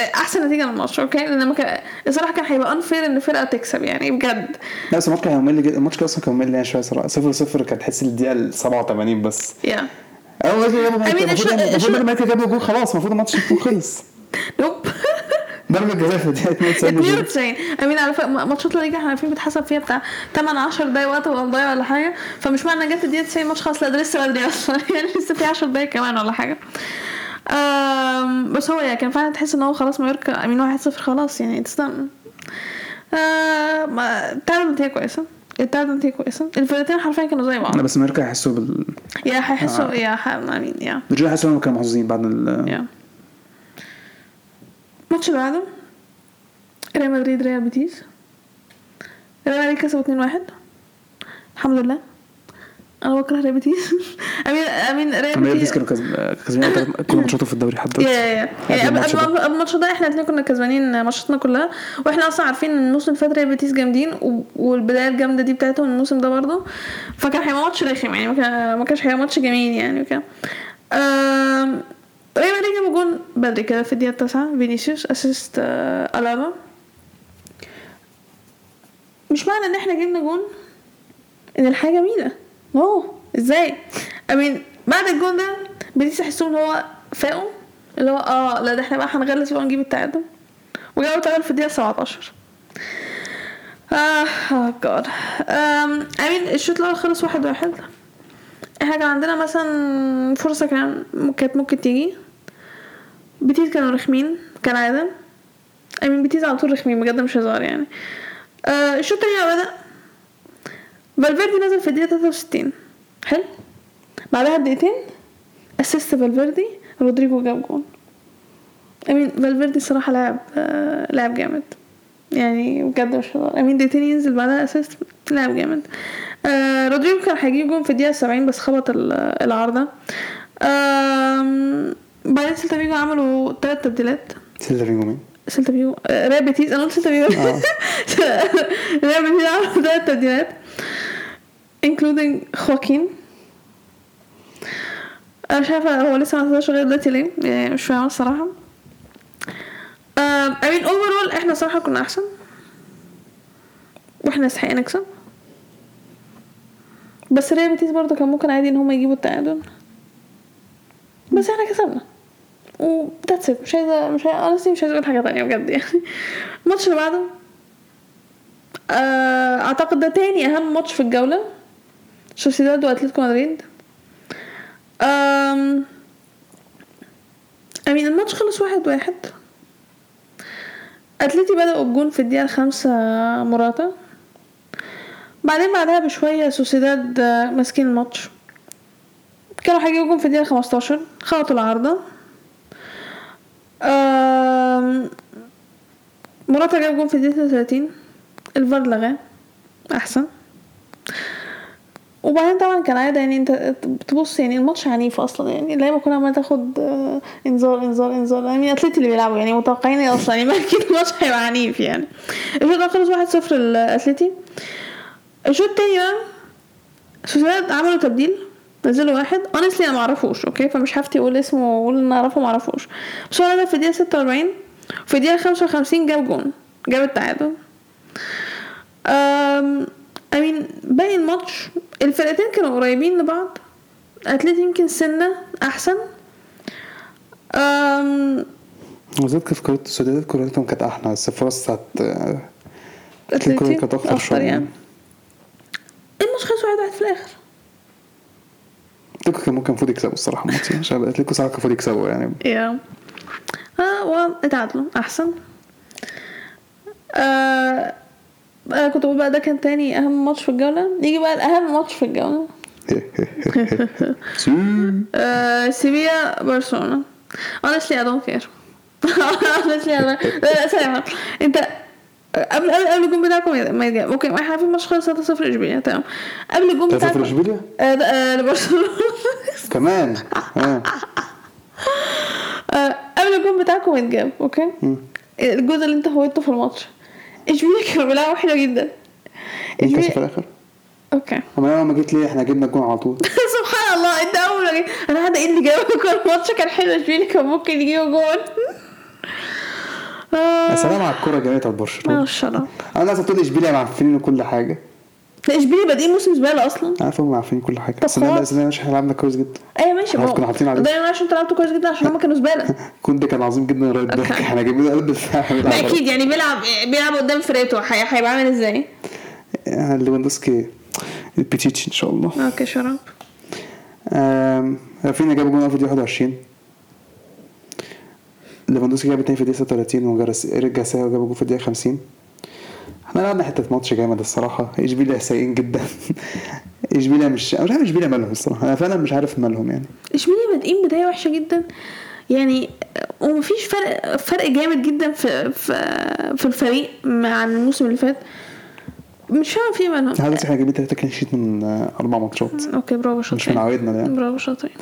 أحسن نتيجة للماتش okay؟ لأن ما كان الصراحه كان هيبقى unfair إن فرقة تكسب يعني بجد. لا بس الماتش كان ممل جدا الماتش كان أصلا كان ممل يعني شوية صراحة. 0 0 كانت تحس الدقيقة ال 87 بس. yeah أول المفروض لما جابوا جول خلاص المفروض الماتش يكون خلص nope ضربة جزاء في الدقيقة 92 92 I mean على فكره ماتشات لا ليجا إحنا عارفين بيتحسب فيها بتاع 8 10 دقايق وقت ولا ضايع ولا حاجة. فمش معنى جت الدقيقة 90 ماتش خلاص لا ده لسه بدري أصلا يعني لسه في 10 دقايق كمان ولا حاجة. بس هو يعني كان فعلا تحس إن هو خلاص مايوركا I mean 1 0 خلاص يعني it's done التعادل نتيجه كويسة؟ التعادل نتيجه كويسة؟ الفرقتين حرفيا كانوا زي بعض. لا بس أمريكا هيحسوا بال يا هيحسوا يا ح- امين يا. الرجاله هيحسوا انهم كانوا محظوظين بعد ال يا. الماتش اللي بعده ريال مدريد ريال بيتيس. ريال مدريد كسبوا 2-1 الحمد لله. أنا بكره ريال بيتيس امين أمين ريال أمريكا بيتيس كانوا كسب- كسبانين كل ماتشاتهم في الدوري حتى. يا يا يعني قبل الماتش ده. قبل قبل الماتش ده إحنا الاثنين كنا كسبانين ماتشاتنا كلها وإحنا أصلا عارفين إن الموسم اللي فات ريال بيتيس جامدين والبداية الجامدة دي بتاعتهم الموسم ده برضه. فكان هيبقى ماتش رخم يعني ما كان- ما كانش هيبقى ماتش جميل يعني وكده. ريال مدريد جابوا جون بدري كده في الدقيقة التاسعة. فينيسيوس assist آه، ألابا. مش معنى إن إحنا جبنا جون إن الحاجة جميلة. أوه إزاي؟ I mean بعد الجون ده بيتيس يحسوا إن هو فاقوا؟ اللي هو آه لا ده إحنا بقى هنغلس بقى ونجيب التعادل. وجابوا التعادل في الدقيقة 17 آه جاد امين الشوط الأول خلص واحد واحد. إحنا كان عندنا مثلا فرصة كان كانت ممكن تيجي. بيتيس كانوا رخمين كالعادة. امين بيتيس على طول رخمين بجد مش هزار يعني. آه الشوط التاني بدأ فالفيردي نزل في الدقيقة 63 حلو. بعدها بدقيقتين assist فالفيردي رودريجو جاب جون. I mean فالفيردي الصراحة لعب آه لعب جامد. يعني بجد مش هزار I mean دقيقتين ينزل بعدها assist لعب جامد. آه رودريجو كان هيجيب جون في الدقيقة 70 بس خبط ال- العارضة. آم، بعدين سيلتا فيجو عملوا تلات تبديلات. سيلتا فيجو مين؟ سيلتا فيجو آه، ريال بيتيس. أنا قلت سيلتا فيجو. ريال بيتيس عملوا تلات تبديلات. Including خواكين أنا مش عارفه هو لسه ما نزلش لغايه دلوقتي ليه؟ يعني مش فاهمة الصراحة. I mean overall إحنا صراحة كنا أحسن. وإحنا نستحق نكسب. بس ريال بيتيس برضه كان ممكن عادي إن هم يجيبوا التعادل. بس إحنا كسبنا. و that's it. مش عايزه مش عايزه مش عايزة أقول حاجة تانية بجد يعني. الماتش اللي بعده آه، أعتقد ده تاني أهم ماتش في الجولة. سوسيداد واتلتيكو مدريد. أم I mean الماتش خلص واحد واحد. أتلتي بدأوا الجون في الدقيقة الخامسة مراتا. بعدين بعدها بشوية سوسيداد آه، ماسكين الماتش. كانوا هيجيبوا جون في الدقيقة خمستاشر. خبطوا العارضة. مراتا جاب جون في الدقيقة 30 الفار لغاه. أحسن. وبعدين طبعا كان عادة يعني أنت تبص يعني الماتش عنيف أصلا يعني اللعيبه كلها عماله تاخد آه، إنذار إنذار إنذار. يعني أتلتي اللي بيلعبوا يعني متوقعين إيه أصلا؟ يعني أكيد الماتش هيبقى عنيف يعني. الشوط الأول خلص 1-0 الاتلتي الشوط التاني بقى سوسيداد عملوا تبديل نزلوا واحد. honestly أنا معرفوش okay؟ فمش هفتي أقول اسمه وأقول إن أعرفه معرفوش بس هو نزل في الدقيقة 46 في الدقيقة 55 جاب جون جاب التعادل. امين باقي الماتش الفرقتين كانوا قريبين لبعض. أتلتي يمكن سنة أحسن. أم وزاد كيف كرة سدادات كورتهم كانت أحلى بس الفرص بتاعت آه، أتلتي كانت اخطر شوية. يعني. الماتش خلص واحد واحد في الآخر. أتلتيكو كان ممكن المفروض يكسبوا الصراحة الماتش يعني عشان أتلتيكو صراحة كان المفروض يكسبوا يعني. yeah آه واتعادلوا أحسن. آه أنا كنت بقول بقى ده كان تاني أهم ماتش في الجولة؟ نيجي بقى لاهم ماتش في الجولة. آه سيفيا برشلونة. Honestly I don't care. Honestly I don't... لا لا أنت قبل قبل قبل الجون بتاعكم ما يجي okay إحنا عارفين الماتش خلص 3-0 اشبيليا تمام. قبل الجون 3-0 بتاعكم اشبيليا؟ آه آه لبرشلونة. كمان. قبل الجون بتاعكم يتجاب. okay. الجزء اللي أنت فوتته في الماتش. اشبيليا كانوا بيلعبوا حلو جدا كسب في الآخر؟ أوكي. أنا لما جيت ليه إحنا جبنا الجون على طول. سبحان الله إنت أول ما جيت. أنا قاعدة إيه اللي جاب كل الماتش كان حلو. اشبيليا كان ممكن يجيبوا جون. يا سلام على الكوره الجميله بتاعت برشلونه الشرف أنا الناس بتقول اشبيليا معفنين كل حاجة. اشبيليا بادئين موسم زبالة أصلا. عارف هم عارفين كل حاجة. طب بس أنا. بس مش إحنا لعبنا كويس جدا. أيوه ماشي عارف كنا حاطين عليه. ده عشان أنتوا لعبتوا كويس جدا عشان هم كانوا زبالة. كوندي كان عظيم جدا right back. إحنا جايبين قلب الدفاع. ما أكيد يعني بيلعب بيلعب قدام فرقته هي- هيبقى عامل إزاي؟ يعني ليفاندوسكي البيتشيتشي إن شاء الله. okay um، رافينيا جاب جون في الدقيقة 21 ليفاندوسكي جاب التاني في الدقيقة 36 وجارس ايريك جارسيا جاب جون في الدقيقة 50 إحنا لعبنا حتة ماتش جامد الصراحة. إشبيليا سيئين جدا. إشبيليا مش أنا مش عارف إشبيليا مالهم الصراحة. أنا فعلا مش عارف مالهم يعني. إشبيليا بادئين بدايه وحشة جدا. يعني ومفيش فرق فرق جامد جدا في في في الفريق عن الموسم اللي فات. مش فاهم في مالهم. لحد دلوقتي إحنا جايبين تلاته clean sheet من أربع ماتشات. okay برافو مش شاطرين. من عوايدنا يعني. برافو شاطرين.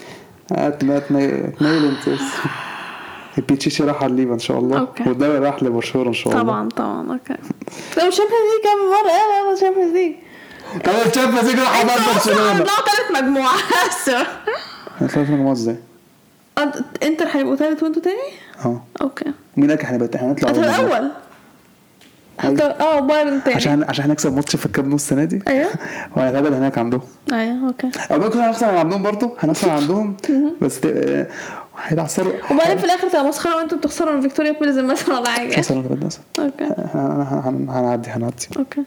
اتنيل انت. البيتشيشي راح على الليفا إن شاء الله. والدوري راح لبرشلونة إن شاء الله. طبعا طبعا okay. لو ال Champions League كام مرة؟ يلا يلا ال Champions League طبعا ال Champions League راح على برشلونة. هتطلعوا ثالث مجموعة. في المجموعه إزاي؟ أنت- إنتر هيبقوا ثالث وأنتوا تاني؟ آه. okay. مين قال إحنا إحنا هنطلع. الأول. حتى آه بايرن تاني. عشان عشان هنكسب ماتش في الكامب نو السنة دي. أيوه. وهنتقابل هناك عندهم. أيوه okay. أو ممكن هنخسر عندهم برضه. هنخسر عندهم. بس آه، هيتعثروا وبعدين في الآخر تبقى مسخرة وانتوا بتخسروا من فيكتوريا بيلزن مثلا ولا حاجة خسروا ولا okay. هنعدي هنعدي okay.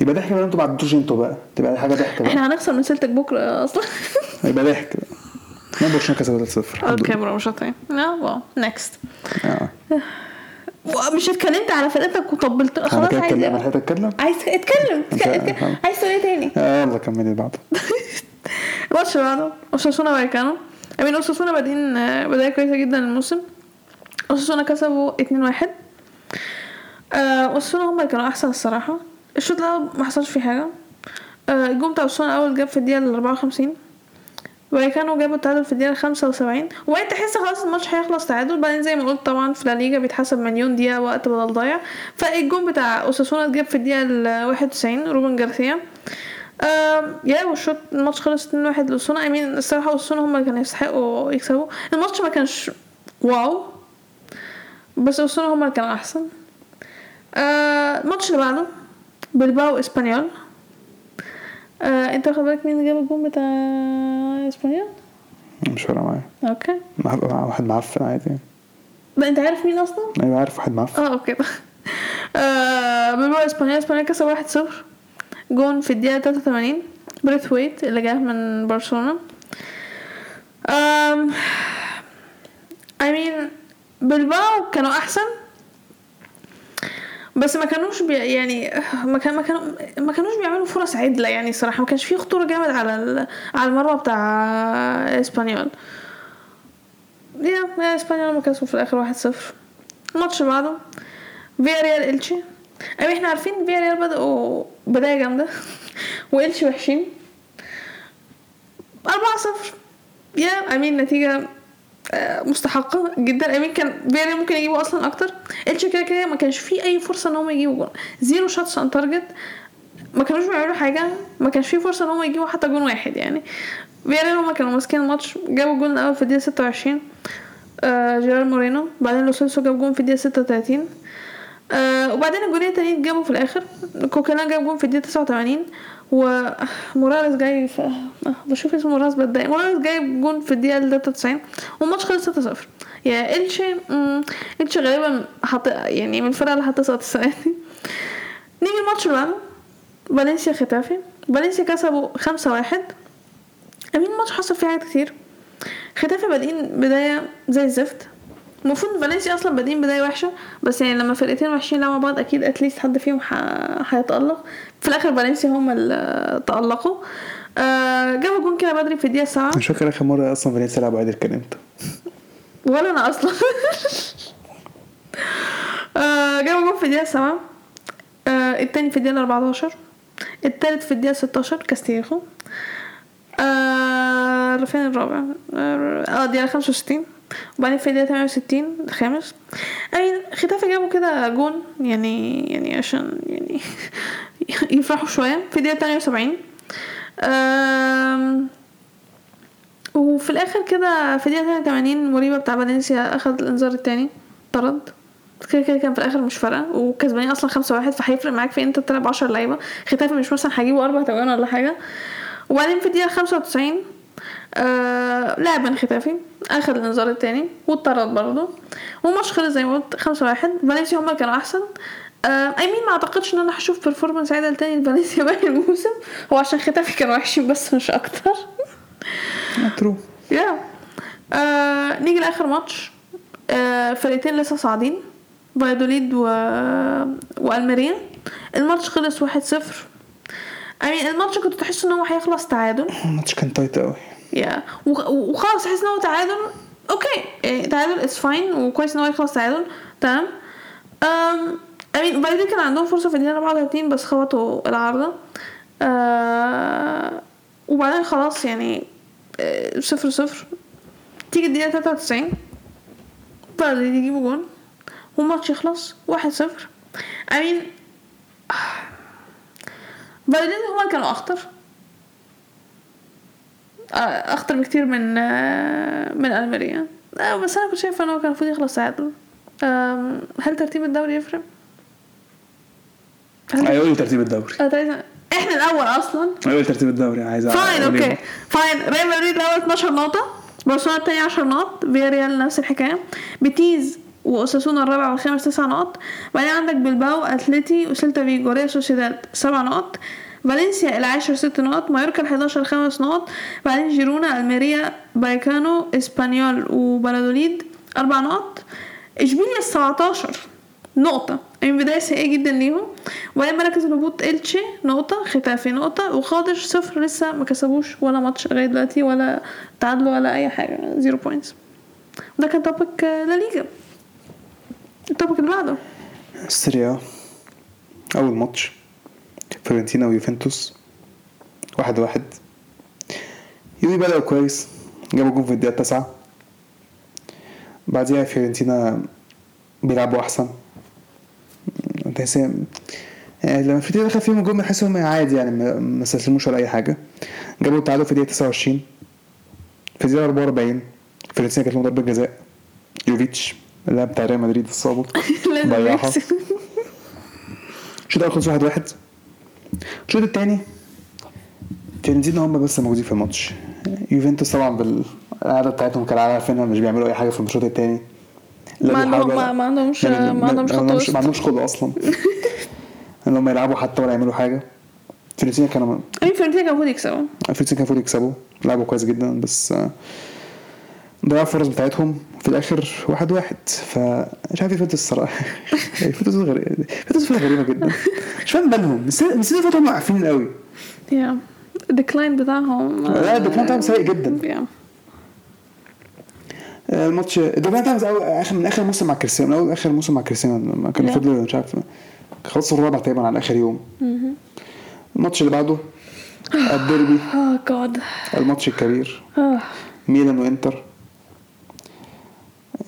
يبقى ضحك بقى أنتوا ما عدتوش أنتوا بقى. تبقى حاجة ضحك بقى. إحنا هنخسر من سيلتك بكرة أصلا. يبقى ضحك بقى. ما برشلونه كسبت 3-0 الحمد okay. برافو شاطرين. لا wow. next آه. مش اتكلمت على فرقتك وطبلت خلاص عايز اتكلم أنا أتكلم؟ عايز أتكلم. عايز تقول إيه تاني؟ آه، يلا كملي اللي بعده اوساسونا بايكانو I mean أوساسونا بادئين آه، بداية كويسة جدا الموسم. أوساسونا كسبوا 2-1 آه، أوساسونا هم اللي كانوا أحسن الصراحة. الشوط الأول ما حصلش فيه حاجة. آه، الجون بتاع أوساسونا الأول جاب في الدقيقة ال 54 وكانوا جابوا التعادل في الدقيقة 75 وبعدين تحس خلاص الماتش هيخلص تعادل. بعدين زي ما قلت طبعا في لا ليجا بيتحسب مليون دقيقة وقت بدل ضايع. فالجون بتاع أوساسونا اتجاب في الدقيقة ال 91 روبن جارسيا. yeah والشوط الماتش خلص 2-1 لأوساسونا I mean الصراحة أوساسونا هما اللي كانوا يستحقوا يكسبوا. الماتش ما كانش wow بس أوساسونا هما اللي كانوا أحسن. آه، الماتش اللي بعده بلباو إسبانيول. آه، أنت واخد بالك مين جاب الجون بتاع إسبانيول؟ مش فارقه معايا. أوكي. مع واحد معفن عادي. لا أنت عارف مين أصلا؟ أيوه عارف واحد معفن. آه okay. آه بلباو إسبانيول إسبانيول كسب 1-0 جون في الدقيقة 83 بريثويت اللي جاه من برشلونة. um, I mean بلباو كانوا أحسن. بس ما كانوش بي يعني ما كان ما كانوا ما كانوش بيعملوا فرص عدلة يعني صراحة. ما كانش فيه خطورة جامد على على المرمى بتاع إسبانيول. yeah إسبانيول ما كسبوا في الآخر 1-0 الماتش اللي بعده. فيا ريال إلتشي. يعني إحنا عارفين فيا ريال بدأوا بداية جامدة. والتشي وحشين. 4-0 yeah I mean نتيجة آه، مستحقة جدا. I mean كان فيا ريال ممكن يجيبوا أصلا أكتر. التشي كده كده ما كانش فيه أي فرصة إن هم يجيبوا جون. zero shots on target ما كانوش بيعملوا حاجة. ما كانش فيه فرصة إن هم يجيبوا حتى جون واحد يعني. فيا ريال هما كانوا ماسكين الماتش. جابوا الجون الأول في الدقيقة 26 آه جيرار مورينو. بعدين لو سيلسو جاب جون في الدقيقة 36 آه وبعدين الجونين التانيين جابوا في الآخر. كوكلان جاب جون في الدقيقة 89 وموراليس جاي آه، بشوف اسمه موراليس بتضايق موراليس جايب جون في الدقيقة 93 والماتش خلص 6-0 yeah إلشي إلشي غالبا حط يعني من الفرق اللي هتسقط السنة دي. نيجي الماتش اللي بعده فالنسيا ختافي. فالنسيا كسبوا 5-1 أمين الماتش حصل فيه حاجات كتير. ختافي بادئين بداية زي الزفت. المفروض فالنسيا أصلا بادئين بداية وحشة بس يعني لما فرقتين وحشين لعبوا بعض أكيد اتليست حد فيهم هيتألق. في الآخر فالنسيا هم اللي تألقوا. آه جابوا جون كده بدري في الدقيقة السابعة مش فاكر آخر مرة أصلا فالنسيا لعب عادل كان إمتى. ولا أنا أصلا. آه جابوا جون في الدقيقة السابعة آه التاني في الدقيقة 14 التالت في الدقيقة 16 كاستيخو آه فين الرابع؟ آه الدقيقة 65 وبعدين في الدقيقة 68 الخامس يعني ختافي جابوا كده جون يعني يعني عشان يعني يفرحوا شوية. في الدقيقة 78 آم، وفي الآخر كده في الدقيقه 82 مريبة بتاع فالنسيا اخد الانذار التاني طرد. كده كده كان في الآخر مش فارقة. وكسبانين أصلا خمسة واحد فهيفرق معاك في أنت تلعب 10 لعيبة. ختافي مش مثلا هيجيبوا أربع تجوان ولا حاجة. وبعدين في الدقيقه 95 آه لعب من ختافي اخد الإنذار التاني. واتطرد برضه والماتش خلص زي ما قلت خمسة واحد. فالنسيا هما اللي كانوا أحسن. آه I mean ما أعتقدش إن أنا هشوف performance عدل تاني لفالنسيا باقي الموسم. هو عشان ختافي كانوا وحشين بس مش أكتر. true yeah آه نيجي لآخر ماتش. آه فرقتين لسه صاعدين. فايادوليد و... والميريا. الماتش خلص واحد صفر. I mean الماتش كنت تحس إن هو هيخلص تعادل. الماتش كان tight قوي yeah وخ- وخلاص تحس ان هو تعادل. okay. إيه، تعادل it's fine وكويس ان هو يخلص تعادل. تمام. I mean فايادوليد كان عندهم فرصة في الدقيقة 34 بس خبطوا العارضة آه وبعدين خلاص يعني آه، صفر صفر. تيجي الدقيقة 93 فايدوليد يجيبوا جون. والماتش يخلص واحد صفر. I mean فايدوليد هما كانوا أخطر. آه، أخطر بكتير من آه، من الميريا آه، بس أنا كنت شايفة إنه كان المفروض يخلص تعادل هل ترتيب الدوري يفرق؟ أيوه قولي ترتيب الدوري. آه، إحنا الأول أصلا. قولي ترتيب الدوري عايز fine أقول okay؟ fine ريال مدريد الأول 12 نقطة. برشلونة التاني 10 نقط. فيا ريال نفس الحكاية. بيتيز وأساسونا الرابع والخامس تسع نقط. بعدين عندك بلباو أتلتي وسيلتا فيجو ريال سوسيداد سبع نقط. فالنسيا العاشر ست نقط مايوركا الحداشر خمس نقط بعدين جيرونا ألميريا بايكانو إسبانيول وبلادوليد أربع نقط. إشبيليا السبعتاشر نقطة. من بداية سيئة جدا ليهم. وبعدين مراكز الهبوط إلتشي نقطة ختافي نقطة وقادش صفر لسه ما كسبوش ولا ماتش لغاية دلوقتي ولا تعادلوا ولا أي حاجة zero points ده كان topic لا ليجا. ال topic اللي بعده. السيريا أول ماتش. فيورنتينا ويوفنتوس. واحد واحد. يوفي بدأوا كويس. جابوا جون في الدقيقة التاسعة. بعديها فيورنتينا بيلعبوا أحسن. تحس يعني لما فيورنتينا دخل فيهم الجول بحس هم عادي يعني ما- استسلموش ولا أي حاجة. جابوا التعادل في دقيقه 29 في الدقيقه 44 فيورنتينا كانت لهم ضربه جزاء يوفيتش اللاعب بتاع ريال مدريد السابق لازم ضيعها. الشوط الأول خلص 1 1 الشوط الثاني فيورنتينا هم بس موجودين في الماتش يوفنتوس طبعا بالقعده بتاعتهم كالعاده عارفين إنهم مش بيعملوا اي حاجة في الشوط الثاني ما عندهم- ما- عندهمش- ما عندهمش. ما عندهمش خلق أصلا ان هم يلعبوا حتى ولا يعملوا حاجة فيورنتينا كانوا I mean فيورنتينا كان المفروض يكسبوا فيورنتينا كان المفروض يكسبوا لعبوا كويس جدا بس آه، ضيعوا الفرص بتاعتهم في الآخر واحد واحد. فمش عارف يوفنتوس الصراحة. يوفنتوس غريبه فرقه غريبة جدا. مش فاهم بالهم نسيت فتره هم عارفين قوي. yeah ال decline بتاعهم لا، ال decline بتاعهم سيء جدا. yeah. الماتش الدوري بتاعهم آخر من آخر موسم مع كريستيانو. من أول آخر موسم مع كريستيانو لما كان لا. فضل مش عارف. خلصوا الرابع تقريبا على آخر يوم. الماتش اللي بعده الديربي. آه جاد الماتش الكبير. آه ميلان وإنتر.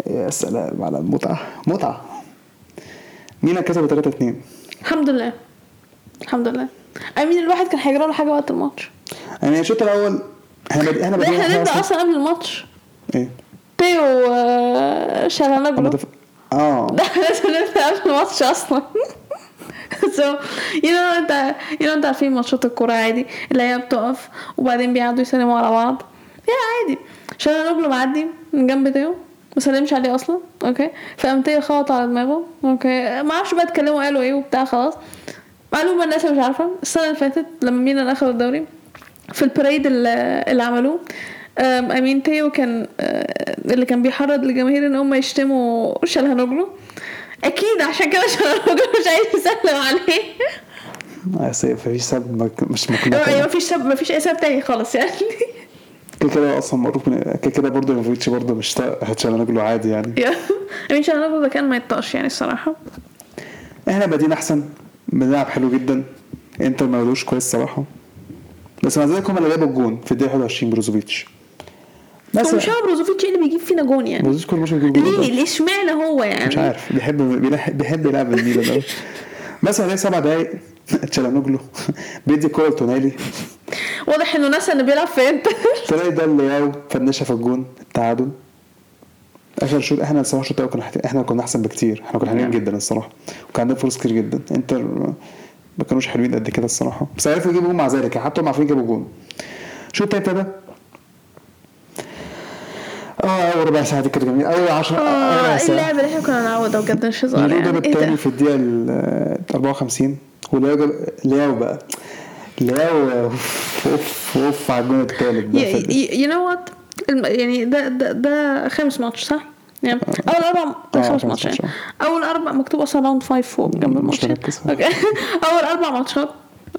يا سلام على المتعة. متعة. ميلان كسبوا 3 2 الحمد لله. الحمد لله. امين الواحد كان هيجرى له حاجة وقت الماتش. يعني الشوط الأول إحنا بادئ- إحنا بادئين إحنا نبدأ أصلاً- أصلا قبل الماتش. إيه. آه، أما دف- آه. ده لازم نبدأ قبل الماتش أصلا. So you know أنت you know أنت عارفين ماتشات الكورة عادي اللي هي بتقف وبعدين بيقعدوا يسلموا على بعض. هي عادي. شالهانوجلو معدي من جنب تيو ما سلمش عليه أصلا. okay. فقام تيو خبط على دماغه. okay. ما أعرفش بقى اتكلموا قالوا إيه وبتاع خلاص. معلومة الناس مش عارفة. السنة اللي فاتت لما ميلان اخذوا الدوري في ال parade اللي عملوه I mean تيو كان آه، اللي كان بيحرض الجماهير إن هم يشتموا شالهانوجلو أكيد عشان كده شالهانوجلو مش عايز يسلم عليه. آه، سيء مفيش سبب مش مقنع مفيش سب مفيش أي سبب تاني خالص يعني. كده كده أصلا معروف من كده كده برضه يوفيتش برضه مش طايق هتشالهانوجلو عادي يعني. شالهانوجلو ده كان ما يطقش يعني الصراحة. إحنا بادئين أحسن بنلعب حلو جدا. إنتر ما بدوش كويس صراحة. بس مع ذلك هم اللي جابوا الجون في الدقيقة 21 بروزوفيتش. بس مش هو بروزوفيتش اللي بيجيب فينا جون يعني. بروزوفيتش كل ماتش بيجيب جون ليه. ليه؟ اشمعنى هو يعني؟ مش عارف. بيحب بيحب, بيحب يلعب الميلان قوي بس بعدين سبع دقايق؟ تشالهانوجلو بيدي الكوره لتونالي واضح إنه ناسي إنه بيلعب في إنتر تونالي ده للياو فنشها في الجون التعادل آخر شوط إحنا الصراحة الشوط كنا حت- إحنا كنا أحسن بكتير. إحنا كنا حلوين جدا الصراحة. وكان عندنا فرص كتير جدا. إنتر ما كانوش حلوين قد كده الصراحة. بس عرفوا يجيبوا جون مع ذلك. يعني حتى هم عارفين يجيبوا جون. الشوط التاني ابتدى. آه أول ربع ساعة دي كانت جميلة. أول 10 أول آه اللعب اللي إحنا كنا نعوده بجد مش هزار الجول يعني. إيه التاني ده؟ في الدقيقة ال 54 ولياو جاب لياو بقى. لياو أوف أوف أوف على ده في- you know what يعني ده ده ده خامس ماتش صح؟ يعني أول أربع آه، خامس خامس ماتش. ماتش، يعني أول أربع مكتوب أصلا round five فوق جنب مش الماتش. مركز. okay أول أربع ماتشات.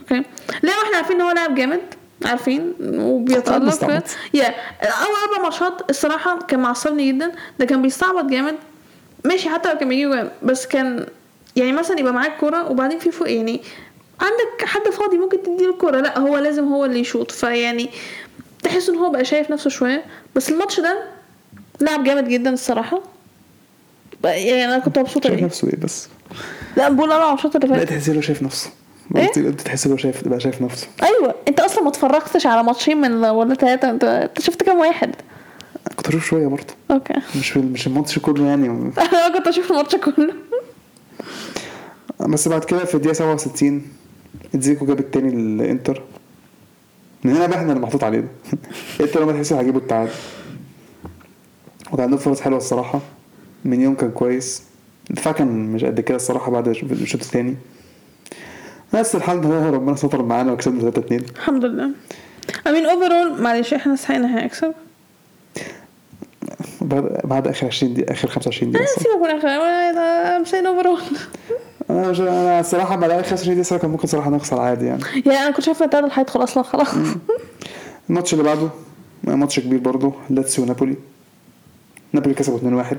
okay ليه إحنا عارفين إن هو لاعب جامد. عارفين؟ وبيتألق. يا أول أربع ماتشات الصراحة كان معصبني جدا. ده كان بيستعبط جامد. ماشي حتى لو كان بيجيب جوان بس كان يعني مثلا يبقى معاك كورة وبعدين في فوق يعني عندك حد فاضي ممكن تديله الكورة. لا هو لازم هو اللي يشوط. فيعني تحس إن هو بقى شايف نفسه شوية. بس الماتش ده لعب جامد جدا الصراحة. يعني أنا كنت مبسوطة شايف نفسه إيه بس؟ لا بقول أربع ماتشات اللي لا فاتت تحس إنه شايف نفسه. إيه؟ قلت انت تحس إنه شايف بقى شايف نفسه. أيوه. أنت أصلا ما اتفرجتش على ماتشين من ولا ثلاثة انت شفت كام واحد؟ كنت أشوف شوية برضه. okay. مش مش الماتش كله يعني. أنا كنت أشوف الماتش كله. بس بعد كده في الدقيقة 67 إتزيكو جاب التاني للإنتر. من هنا بقى إحنا اللي محطوط علينا. إنتر لما تحس هيجيبوا التعادل. وكان عندهم فرص حلوة الصراحة. مينيون كان كويس. الدفاع كان مش قد كده الصراحة بعد الشوط الثاني بس الحمد لله ربنا ستر معانا وكسبنا 3 2 الحمد لله. I mean overall معلش إحنا صحينا هيكسب بعد بعد آخر 20 دقيقة آخر 25 دقيقة الصراحة. سيبك من آخر I'm saying overall أنا مش أنا الصراحه بعد آخر 25 دقيقة كان ممكن صراحة نخسر عادي يعني. يعني أنا كنت شايفة التعادل هيدخل أصلا خلاص الماتش اللي بعده ماتش كبير برضه لاتسيو ونابولي نابولي كسبوا 2-1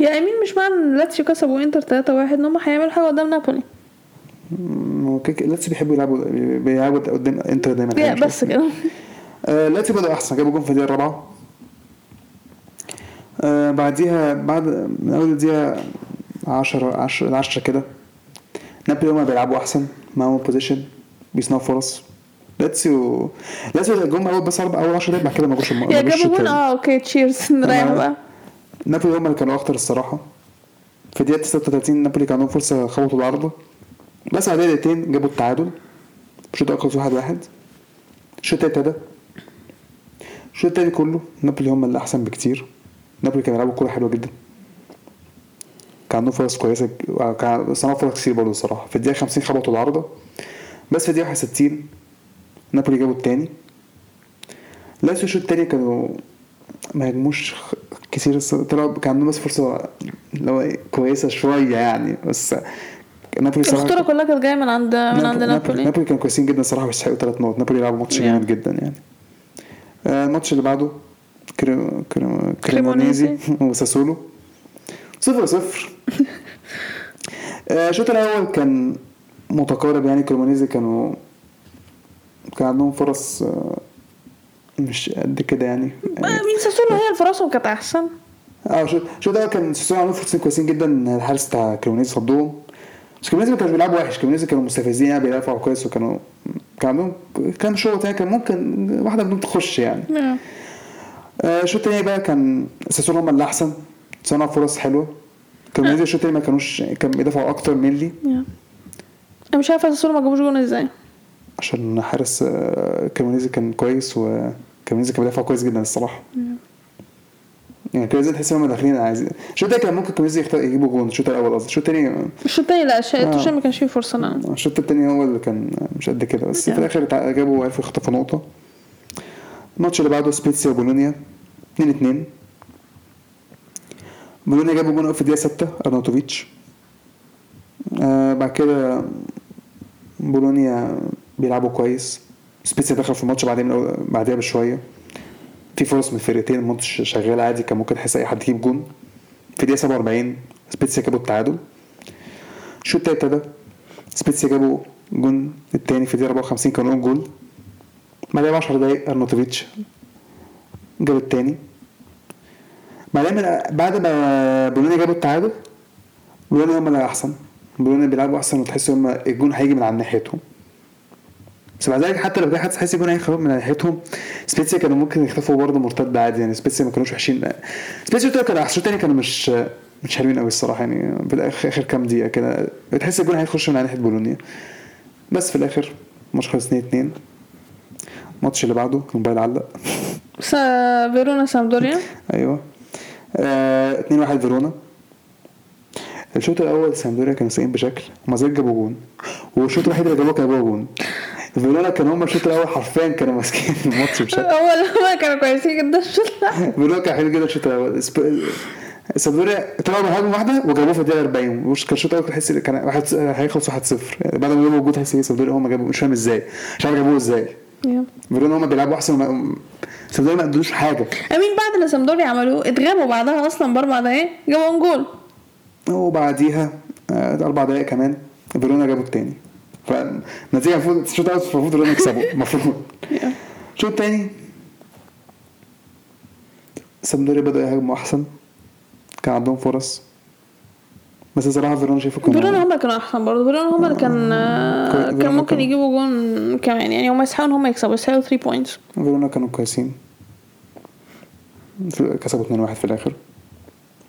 yeah I mean مش معنى إن لاتسيو كسبوا انتر 3 1 إن هم هيعملوا حاجة قدام نابولي. لاتسيو بيحبوا يلعبوا بيلعبوا قدام انتر دايما. يعني بس. كده. آه لاتسيو بدأوا أحسن. جابوا جون في الدقيقه الرابعه آه بعديها بعد من أول الدقيقه 10 10 10 كده نابولي هما بيلعبوا أحسن. معاهم possession بيصنعوا فرص. لاتسيو لاتسيو جم اول بس أول 10 دقايق بعد كده ما جوش يا جابوا جون. آه Okay. تشيرز نريح بقى. نابولي هما اللي كانوا أخطر الصراحة. في الدقيقه 36 نابولي كان عندهم فرصة خبطوا العارضه بس على دقيقتين جابوا التعادل. الشوط الأول خلص واحد واحد. الشوط ابتدى. الشوط التاني كله نابولي هما اللي أحسن بكتير. نابولي كانوا بيلعبوا كورة حلوة جدا. كان عندهم فرص كويسة كان صنعوا فرص كتير برضه الصراحة. في الدقيقة 50 خبطوا العارضة. بس في الدقيقة 61 نابولي جابوا التاني. لاتسيو الشوط التاني كانوا ما هاجموش خ- كتير كان عندهم بس فرصة اللي هو كويسة شوية يعني بس نابولي صراحة الخطوره كلها كانت جاية من عند من عند نابولي نابولي. كانوا كويسين جدا صراحة ويستحقوا ثلاث نقط. نابولي لعبوا ماتش. جامد. جدا يعني. آه، الماتش اللي بعده كريم كريم كريمونيزي وساسولو. صفر صفر. آه، الشوط الأول كان متقارب يعني. كريمونيزي كانوا كان عندهم فرص آه، مش قد كده يعني. مين؟ ساسولو هي اللي فرصهم كانت أحسن. آه شو شوط ده كان ساسولو عملوا فرصتين كويسين جدا. الحارس بتاع كريمونيز صدهم. بس كريمونيز ما كانوش بيلعبوا وحش كريمونيز كانوا مستفزين يعني بيدافعوا كويس وكانوا كان عندهم كام shot يعني كان ممكن واحدة منهم تخش يعني. آه. آه، الشوط التاني بقى كان ساسولو هم اللي احسن صنعوا فرص حلوة. كريمونيز الشوط التاني ما كانوش كان بيدافعوا أكتر منلي أنا مش عارفه ساسولو ما جابوش جون إزاي. عشان حارس آه، كريمونيز كان كويس وكريمونيز كان بيدافع كويس جدا الصراحة. يعني كريمونيز تحس ان هم داخلين عايزين الشوط التاني كان ممكن كريمونيز يختار يجيبوا جون الشوط الأول قصدي الشوط التاني؟ الشوط التاني؟ لا الشوط آه. التاني ما كانش فيه فرصة نعم. الشوط التاني هو اللي كان مش قد كده بس في. الآخر جابوا عرفوا يخطفوا نقطة. الماتش اللي بعده سبيتسيا وبولونيا 2 2 بولونيا جابوا جون في الدقيقة 6 أرناوتوفيتش. آه بعد كده بولونيا بيلعبوا كويس. سبيتسيا دخل في الماتش بعدين بعديها بشوية. في فرص من الفرقتين الماتش شغال عادي كان ممكن تحس أي حد يجيب جون. في الدقيقة 47 سبيتسيا جابوا التعادل. الشوط التاني ابتدى. سبيتسيا جابوا جون التاني في الدقيقة 54 كانوا own goal. بعدها ب 10 دقايق ارنوتوفيتش جاب التاني. من- بعد ما بولونيا جابوا التعادل بولونيا هم اللي أحسن. بولونيا بيلعبوا أحسن وتحس هم الجون هيجي من على ناحيتهم. بس بعد ذلك حتى لو جه حد تحس الجون هيجي من على ناحيتهم سبيتسيا كانوا ممكن يخطفوا برضه مرتد عادي يعني سبيتسيا ما كانوش وحشين. سبيتسيا كانوا الشوط التاني كانوا مش مش حلوين قوي الصراحة يعني في الآخر آخر كام دقيقة كده. بتحس الجون هيخش من على ناحية بولونيا. بس في الآخر الماتش خلص 2 2 الماتش اللي بعده الموبايل علق. سا فيرونا سامدوريا؟ أيوه. آه 2 1 فيرونا. الشوط الأول سامدوريا كانوا سايقين بشكل وما زال جابوا جون. والشوط الوحيد اللي جابوه كان جابوا جون. فيرونا كانوا هم الشوط الأول حرفيا كانوا ماسكين الماتش بشكل اول هما كانوا كويسين جدا الشوط ده فيرونا كان حلو جدا الشوط الأول. سامدوريا طلعوا بهجمة واحدة وجابوه في الدقيقة 40 وش كان الشوط الأول تحس كان هيخلص 1 0 يعني بعد ما جابوا تحس إيه سامدوريا هم جابوا مش فاهم إزاي. مش عارف جابوه إزاي. فيرونا هم بيلعبوا أحسن وما- سامدوريا ما قدروش حاجة. امين بعد اللي سامدوريا عملوه اتغابوا بعدها أصلا باربع دقايق جابوا جول وبعديها آه، أربع دقائق كمان فيرونا جابوا التاني. فالنتيجه المفروض الشوط الأول المفروض فيرونا يكسبوا المفروض الشوط التاني سامدوريا بدأوا يهاجموا احسن كان عندهم فرص بس الصراحه فيرونا شايفه كانوا فيرونا هما كانوا احسن برضه فيرونا هما اللي كان كان ممكن يجيبوا جون كمان يعني هما يستحقوا ان هما يكسبوا يستحقوا 3 points فيرونا كانوا كويسين كسبوا 2-1 في الآخر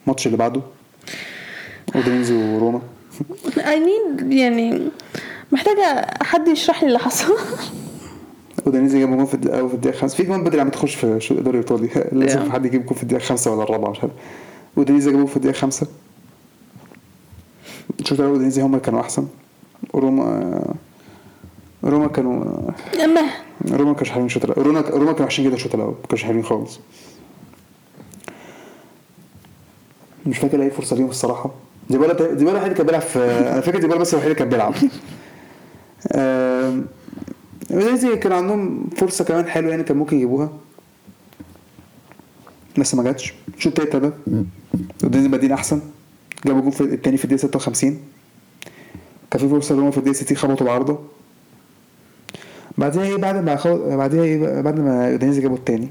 الماتش اللي بعده اودينيزي وروما I need يعني محتاجة حد يشرح لي اللي حصل. اودينيزي جابوا جون في الدقيقه في الدقيقة 5 في جون بدري عم تخش في شو الدوري الايطالي لازم Yeah. حد يجيب جون في الدقيقة 5 ولا الرابعة مش عارف. اودينيزي جابوا في الدقيقة 5 شفت اودينيزي هم اللي كانوا أحسن. روما روما كانوا أما. روما ما كانوش حلوين الشوط الأول. روما روما كانوا وحشين جدا الشوط الأول ما كانوش حلوين خالص. مش فاكر أي فرصة ليهم الصراحة. ديبالا ديبالا الوحيد اللي كان بيلعب في أنا فاكر ديبالا بس الوحيد اللي كان بيلعب. اودينيزي كان عندهم فرصة كمان حلوة يعني كان ممكن يجيبوها. بس ما جاتش. الشوط التاني ابتدى اودينيزي بادين أحسن. جابوا جول التاني في الدقيقة 56 كان في فرصة لهم في الدقيقة 60 خبطوا العارضه بعدها إيه؟ بعد ما خل... بعدها إيه؟ بعد ما أودينيزي جابوا التاني.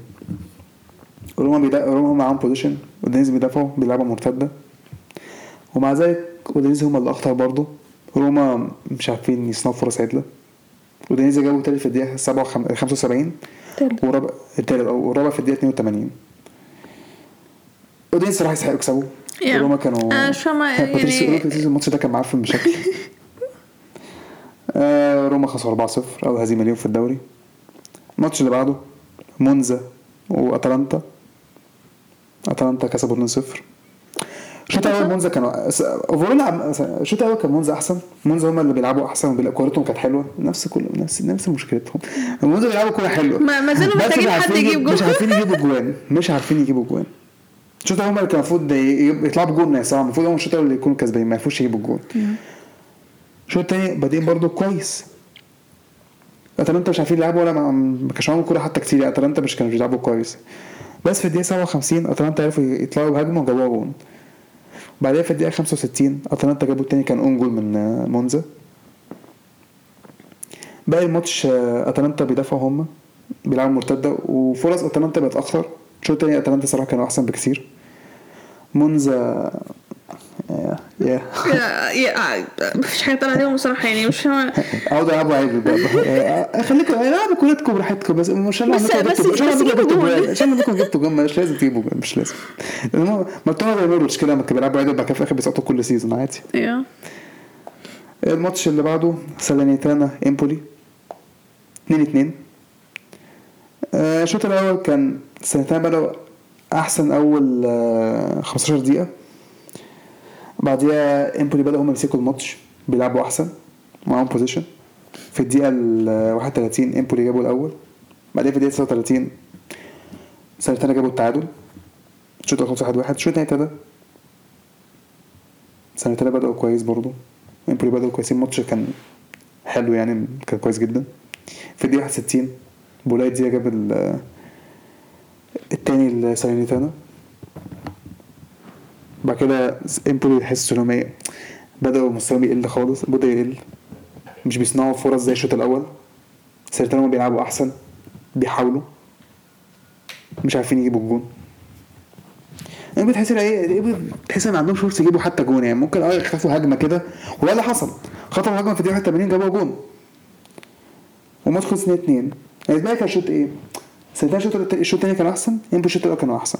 روما بيدا... روما هم معاهم possession أودينيزي بيدافعوا بيلعبوا مرتدة. ومع ذلك أودينيزي هم اللي اخطر برضه. روما مش عارفين يصنعوا فرص عدلة. اودينيزي جابوا تالت في الدقيقة 77 75 تالت. ورابع التالت ورابع في الدقيقة 82 اودينيزي صراحة يستحقوا يكسبوا. Yeah. روما كانوا أنا مش باتريسيو يعني- الماتش ده كان معفن بشكل آه، روما خسروا 4-0 اول هزيمه ليهم في الدوري. الماتش اللي بعده مونزا وأتلانتا. أتلانتا كسبوا 2-0 الشوط الأول مونزا كانوا overall الشوط الأول كان مونزا أحسن. مونزا هم اللي بيلعبوا أحسن كورتهم كانت حلوة. نفس كل نفس نفس مشكلتهم. مونزا بيلعبوا كورة حلوة. ما- ما زالوا محتاجين حد يجيب جول. مش عارفين يجيبوا جوان. مش عارفين يجيبوا جوان. الشوط الأول هم اللي كان المفروض يطلعوا بجول ناس. صراحة المفروض هم الشوط الأول اللي يكونوا كسبانين. ما يعرفوش يجيبوا الجول الشوط الثاني بادئين برضه كويس. أتلانتا مش عارفين يلعبوا ولا ما كانش معاهم كورة حتى كتير. أتلانتا مش كانوا بيلعبوا كويس. بس في الدقيقة 57 أتلانتا عرفوا يطلعوا بهجمة وجابوها جون. بعدها في الدقيقة 65 أتلانتا جابوا التاني كان own goal من آه، مونزا. باقي الماتش آه، أتلانتا بيدافعوا هم بيلعبوا مرتدة وفرص أتلانتا أكتر. الشوط التاني أتلانتا صراحة كانوا أحسن بكثير مونزا يا يا مفيش حاجة طالعة عليهم بصراحة يعني مش اقعدوا العبوا عادي بقى خليكم العبوا كورتكم براحتكم بس مش أنا بس- عندكم بس- بس عندكم جيبوا جبتوا. جول مش لازم تجيبوا جول مش لازم. المهم مارتونا بيعملوا كده لما كانوا بيلعبوا عادي وبعد كده في الآخر بيسقطوا كل season عادي. أيوه الماتش اللي بعده سالانيتانا إمبولي. 2 2 الشوط الأول كان سالانيتانا بدأوا أحسن أول آه، 15 دقيقة. بعديها امبولي بدأوا هم يمسكوا الماتش بيلعبوا أحسن معاهم possession في الدقيقة ال 31 امبولي جابوا الأول بعدين في الدقيقة 39 سالانيتانا جابوا التعادل. الشوط الأول 1 1 الشوط الثاني ابتدى. سالانيتانا بدأوا كويس برضه امبولي بدأوا كويسين الماتش كان حلو يعني كان كويس جدا. في الدقيقة 61 بولاي ديا جاب ال- التاني لسالرنيتانا بعد كده امبولي يحسوا انهم إيه بدأوا مستواهم يقل خالص. بدأ يقل. مش بيصنعوا فرص زي الشوط الأول. هم بيلعبوا أحسن. بيحاولوا. مش عارفين يجيبوا الجون. يعني بتحس إن إيه بتحس إن ما عندهمش فرصة يجيبوا حتى جون. يعني ممكن آه يخطفوا هجمة كده. وده اللي حصل. خطفوا هجمة في الدقيقة 81 جابوا جون. والماتش خلص 2 2 يعني الباقي كان شوط إيه؟ سنتين الشوط الثاني كانوا أحسن. يمكن الشوط الأول كانوا أحسن.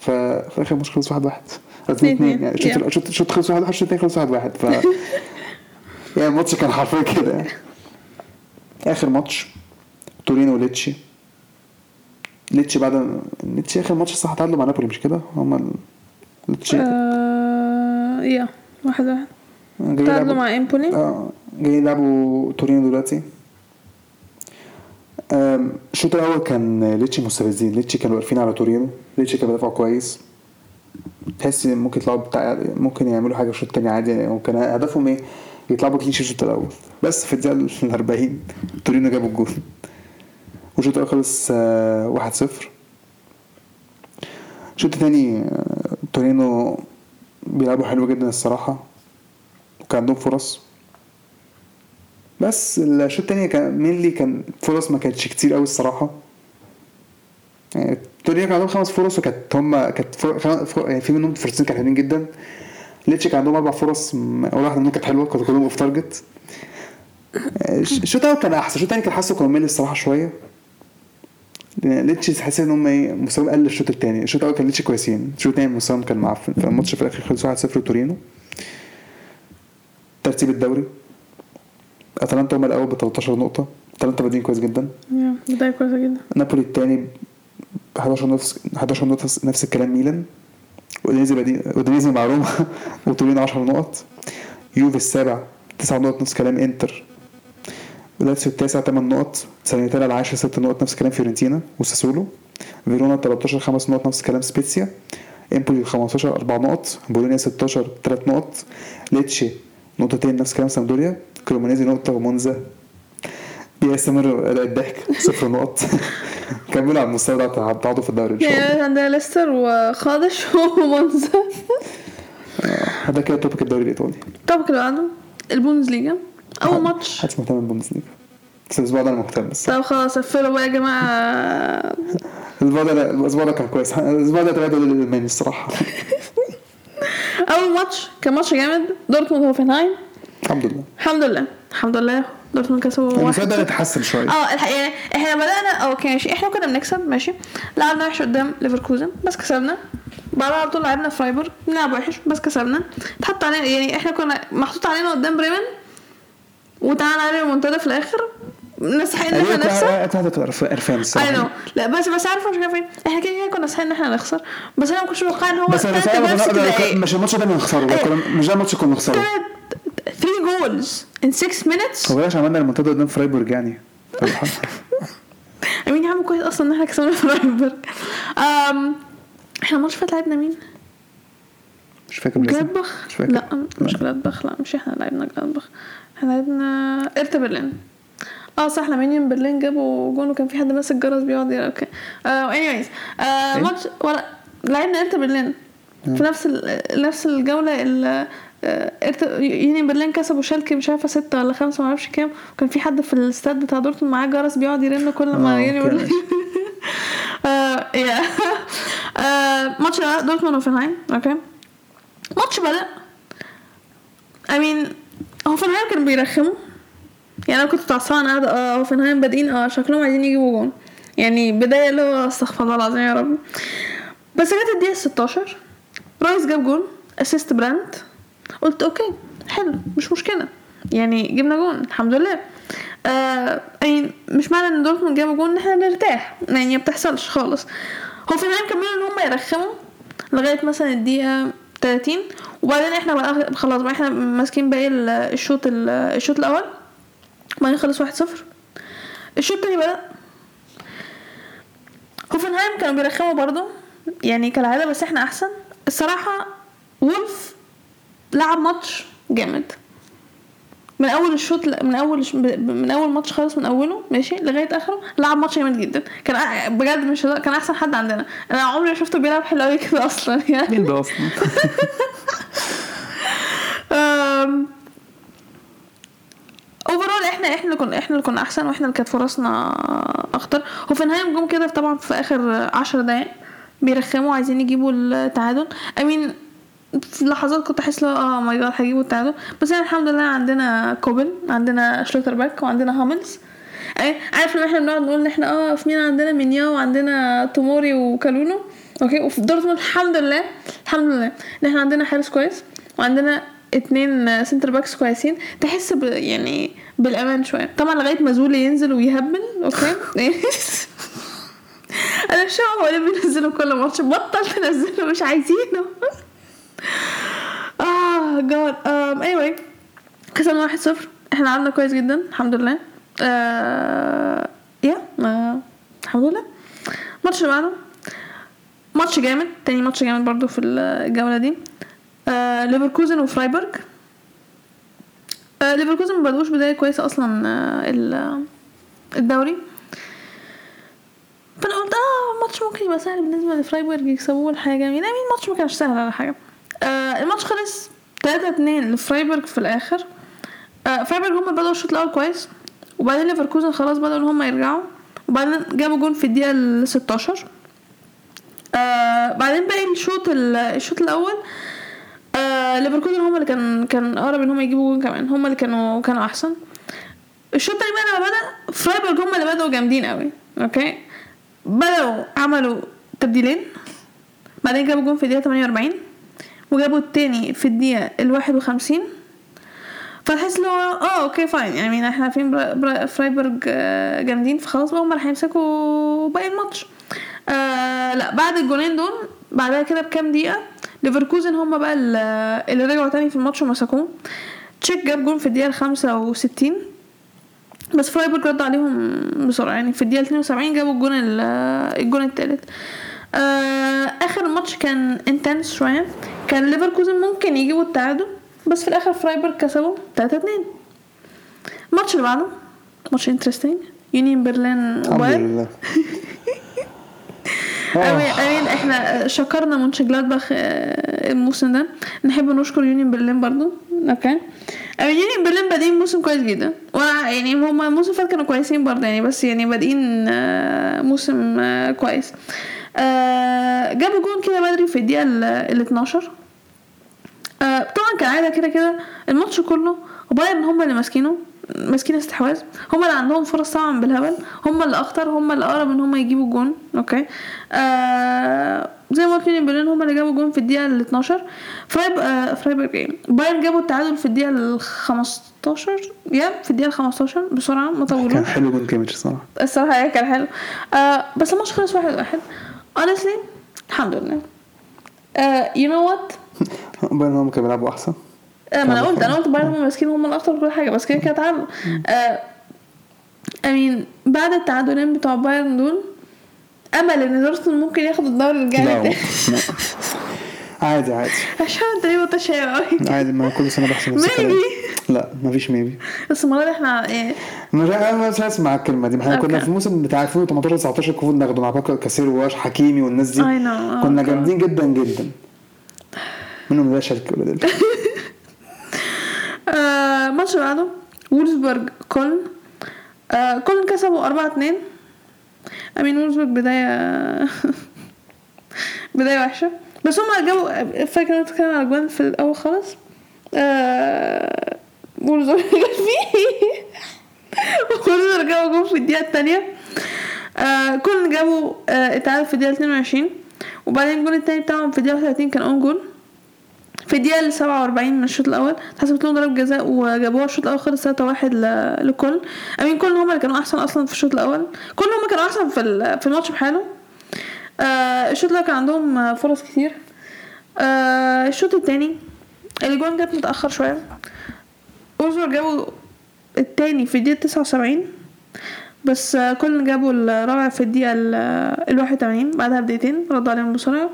ففي الآخر الماتش خلص 1 1 قصدي 2 اتنين. يعني الشوط Yeah. الشوط الشوط خلص 1 1 الشوط الثاني خلص 1 1 ف يعني الماتش كان حرفيا كده. آخر ماتش تورينو وليتشي. ليتشي بعد ليتشي آخر ماتش صح تعادلوا مع نابولي مش كده؟ هم ليتشي. آه، يا واحد واحد. تعادلوا مع إمبولي؟ آه جاي يلعبوا تورينو دلوقتي. الشوط الأول كان ليتشي مستفزين. ليتشي كانوا واقفين على تورينو ليتشي كانوا بيدافعوا كويس. تحس ممكن يطلعوا بتاع ممكن يعملوا حاجة في الشوط الثاني عادي يعني ممكن هدفهم إيه؟ يطلعوا كلين الشوط الأول. بس في الدقيقة ال 40 تورينو جابوا الجول والشوط الأول خلص آه، 1-0 الشوط الثاني آه، تورينو بيلعبوا حلو جدا الصراحة. وكان عندهم فرص. بس الشوط التاني كان مينلي كان فرص ما كانتش كتير قوي الصراحة. يعني تورينو كان عندهم خمس فرص وكانت هما كانت. يعني في منهم فرصتين كانوا حلوين جدا. ليتشي كان عندهم أربع فرص اول واحدة منهم كانت حلوة كانوا كلهم off target الش- الشوط الأول كان أحسن الشوط التاني كان حاسه كانوا ممل الصراحة شوية. لأن ليتشي تحس إن هم إيه مستواهم قل الشوط التاني. الشوط الأول كان ليتشي كويسين الشوط التاني مستواهم كان معفن فالماتش في الآخر خلص 1-0 لتورينو. ترتيب الدوري. أتلانتا هم الأول ب 13 نقطة. أتلانتا بادئين كويس جدا. يا بداية كويسة جدا. نابولي الثاني 11 نفس 11 نقطة نفس الكلام ميلان. اودينيزي مع روما وتورينو 10 نقط. يوفي السابع 9 نقط نفس كلام إنتر. لاتسيو التاسع 8 نقط. سالينيتانا العاشر 6 نقط نفس كلام فيورنتينا وساسولو. فيرونا 13 5 نقط نفس كلام سبيتسيا. إمبولي 15 4 نقط. بولونيا 16 3 نقط. ليتشي نقطتين نفس كلام سامدوريا. كريمونيزي نقطة ومونزا. بيستمر الضحك صفر نقط. كملوا على المستوى ده هتقعدوا في الدوري إن شاء الله. يعني عندنا ليستر وخادش ومونزا. هذا كده توبك الدوري الإيطالي. الطبق اللي بعده البوندسليجا أول ماتش. حدش مهتم بالبوندسليجا بس الأسبوع ده أنا مهتم بس. طب خلاص قفلوا بقى يا جماعة. الأسبوع ده الأسبوع ده كان كويس. الأسبوع ده تبادل الألماني الصراحة. أول ماتش كان ماتش جامد. دورتموند هوفنهايم الحمد لله. الحمد لله. الحمد لله. دورتموند كسبوا المستوى واحد. ده يتحسن شوية. آه الحقيقة يعني إحنا بدأنا أوكي ماشي. إحنا كنا بنكسب ماشي. لعبنا وحش قدام ليفركوزن بس كسبنا. بعدها على طول لعبنا فرايبورغ بنلعب وحش بس كسبنا. اتحط علينا يعني إحنا كنا محطوط علينا قدام بريمن وتعالى علينا المنتدى في الآخر. نستحق إن إحنا نخسر. اي الصراحه نو لا بس بس عارفة مش فين إحنا كده كده كنا نستحق إن إحنا نخسر. بس أنا ما كنتش متوقع إن هو بس أنا دقايق. مش الماتش ده أيوة. كنا- مش ده الماتش كنا نخسره. 3 جولز in 6 minutes هو عشان عملنا المنتدى قدام فرايبورج يعني يا عم كويس أصلا إن إحنا كسبنا فرايبورغ أم إحنا الماتش اللي فات لعبنا مين؟ مش فاكر. جلادباخ مش فاكر. لا مش لا. جلادباخ لا مش إحنا لعبنا جلادباخ إحنا لعبنا هيرتا برلين آه صح لما يونيون برلين جابوا جون وكان في حد ماسك جرس بيقعد يقرا okay آه anyways آه؟ ماتش لعبنا هيرتا برلين في نفس. نفس الجولة آه، يونيون برلين كسبوا شالكي مش عارفة ستة ولا خمسة ما أعرفش كام. وكان في حد في الاستاد بتاع دورتموند معاه جرس بيقعد يرن كل ما آه،. برلين آه، ماتش دورتموند وهوفنهايم okay ماتش بدأ I mean هوفنهايم كانوا بيرخموا. يعني أنا كنت متعصبة قاعدة آه هوفنهايم بادئين آه شكلهم عايزين يجيبوا جون. يعني بداية اللي هو استغفر الله العظيم يا رب. بس جت الدقيقة 16 رويس جاب جون assist براند. قلت okay حلو مش مشكلة. يعني جبنا جون الحمد لله. آه يعني مش معنى إن دورتموند جابوا جون إن إحنا نرتاح يعني ما بتحصلش خالص. هوفنهايم كملوا إن هم يرخموا لغاية مثلا الدقيقة 30 وبعدين إحنا بقى خلاص بقى إحنا ماسكين باقي ال- الشوط ال- الشوط الأول بعدين خلص 1-0 الشوط التاني بدأ. هوفنهايم كانوا بيرخموا برضه يعني كالعادة بس إحنا أحسن. الصراحة وولف لعب ماتش جامد. من أول الشوط من أول من أول ماتش خالص من أوله ماشي لغاية آخره لعب ماتش جامد جدا. كان بجد مش كان أحسن حد عندنا. أنا عمري ما شفته بيلعب حلو قوي كده أصلا يعني. مين ده أصلا؟ overall إحنا إحنا اللي كنا إحنا اللي كنا أحسن وإحنا اللي كانت فرصنا أخطر. هوفنهايم جم كده طبعا في آخر عشر دقايق بيرخموا عايزين يجيبوا التعادل. I mean في لحظات كنت أحس لو oh my God هيجيبوا التعادل بس يعني الحمد لله عندنا كوبل عندنا شلوتربيك وعندنا هاملز. أي- عارف لما إحنا بنقعد نقول إن إحنا آه في مين عندنا؟ مينيان وعندنا توموري وكالولو. okay؟ وفي دورتموند الحمد لله الحمد لله إن إحنا عندنا حارس كويس وعندنا اتنين center backs كويسين. تحس ب يعني بالأمان شوية. طبعا لغاية ما زولي ينزل ويهبل okay؟ أنا مش هو ليه بينزلوا كل ماتش. بطل تنزله مش عايزينه. oh God um, anyway. كسبنا 1-0 إحنا لعبنا كويس جدا الحمد لله. آه يا الحمد لله. الماتش اللي بعده. ماتش جامد تاني ماتش جامد برضو في الجولة دي. آه ليفركوزن وفرايبورغ آه ليفركوزن ما بدوش بداية كويسة أصلا آه ال- الدوري. فأنا قلت آه الماتش ممكن يبقى سهل بالنسبة لفرايبورغ يكسبوه الحاجة. جميلة يعني الماتش ما كانش سهل ولا حاجة. آه الماتش خلص. 3 2 لفرايبورغ في الآخر. آه فرايبورغ هم بدأوا الشوط الأول كويس وبعدين ليفركوزن خلاص بدأوا إن هم يرجعوا وبعدين جابوا جون في الدقيقة ال 16 آه بعدين باقي الشوط ال- الشوط الأول آه ليفركوزن هم اللي كان كان أقرب إن هم يجيبوا جون كمان هم اللي كانوا كانوا أحسن. الشوط التاني بقى لما بدأ فرايبورغ هم اللي بدأوا جامدين قوي okay؟ بدأوا عملوا تبديلين بعدين جابوا جون في الدقيقة 48 وجابوا التاني في الدقيقة ال 51 فتحس اللي هو آه okay fine يعني إحنا عارفين فرايبورغ آه، جامدين فخلاص بقى هم اللي هيمسكوا باقي الماتش. آه لا بعد الجونين دول بعدها كده بكام دقيقة ليفركوزن هم بقى ال- اللي رجعوا تاني في الماتش ومسكوه شيك جاب جون في الدقيقة الخمسة وستين بس فرايبورغ رد عليهم بسرعة. يعني في الدقيقة 72 جابوا الجون ال- الجون التالت. آه آخر الماتش كان intense شوية. كان ليفركوزن ممكن يجيبوا التعادل بس في الآخر فرايبورغ كسبوا 3 2 الماتش اللي بعده ماتش interesting يونيون برلين الحمد لله. I mean آه. I mean إحنا شكرنا مونشنجلادباخ آه، الموسم ده. نحب نشكر يونيون برلين برضو. Okay. I mean يونيون برلين بادئين موسم كويس جدا. وأنا يعني هما الموسم فات كانوا كويسين برضه يعني بس يعني بادئين موسم كويس. آه، جابوا جون كده بدري في الدقيقة ال 12 آه، طبعا كالعاده كده كده الماتش كله وبايرن هم اللي ماسكينه ماسكين استحواذ. هم اللي عندهم فرص طبعا بالهبل. هم اللي أخطر هم اللي أقرب إن هم يجيبوا جون okay؟ آه زي ما قلت لي برلين هم اللي جابوا جون في الدقيقة ال 12 فرايب آه فرايبورج إيه؟ بايرن جابوا التعادل في الدقيقة ال 15 يا في الدقيقة ال 15 بسرعة ما كان طولوش حلو جون كيميتش الصراحة. الصراحة هي كان حلو. آه بس الماتش خلص واحد واحد. Honestly الحمد لله. آه you know what? بايرن هم كانوا بيلعبوا أحسن. آه، ما أنا قلت أنا قلت بايرن هم ماسكين هم الاخطر في كل حاجة بس كده كده تعادل آه I mean بعد التعادلين بتوع بايرن دول أمل إن دورتموند ممكن ياخد الدوري الجاي لا. عادي عادي. عشان أنت ليه متشائم قوي عادي ما كل سنة بحسب الكلام Maybe. لا مفيش maybe بس المرة دي إحنا مش أنا مش هسمع الكلمة دي. ما إحنا كنا. في الموسم بتاع 2018 19 المفروض ناخده مع باكو ألكاسير وأشرف حكيمي والناس دي. كنا. جامدين جدا جدا. منهم ده شركه ولا ده آه اللي بعده. وولزبرج كولن. آه كولن كسبوا 4 2 I mean وولزبرج بداية بداية وحشة. بس هم جابوا فاكر انت بتتكلم على جوان في الأول خالص؟ آه وولزبرج فيه وولزبرج جابوا جون في الدقيقة الثانية. آه كولن جابوا آه التعادل في الدقيقة 22 وبعدين الجون الثاني بتاعهم في الدقيقة 30 كان own goal في الدقيقة ال 47 من الشوط الأول اتحسبت لهم ضربة جزاء وجابوها الشوط الأول خلص 3 1 لكل أمين كل هم اللي كانوا أحسن أصلا في الشوط الأول. كل هم كانوا أحسن في في الماتش بحاله. آه الشوط الأول كان عندهم فرص كتير. آه الشوط التاني الجوان جت متأخر شوية. أوزور جابوا التاني في الدقيقة 79 بس آه، كل جابوا الرابع في الدقيقة ال 81 بعدها بدقيقتين ردوا عليهم بسرعة.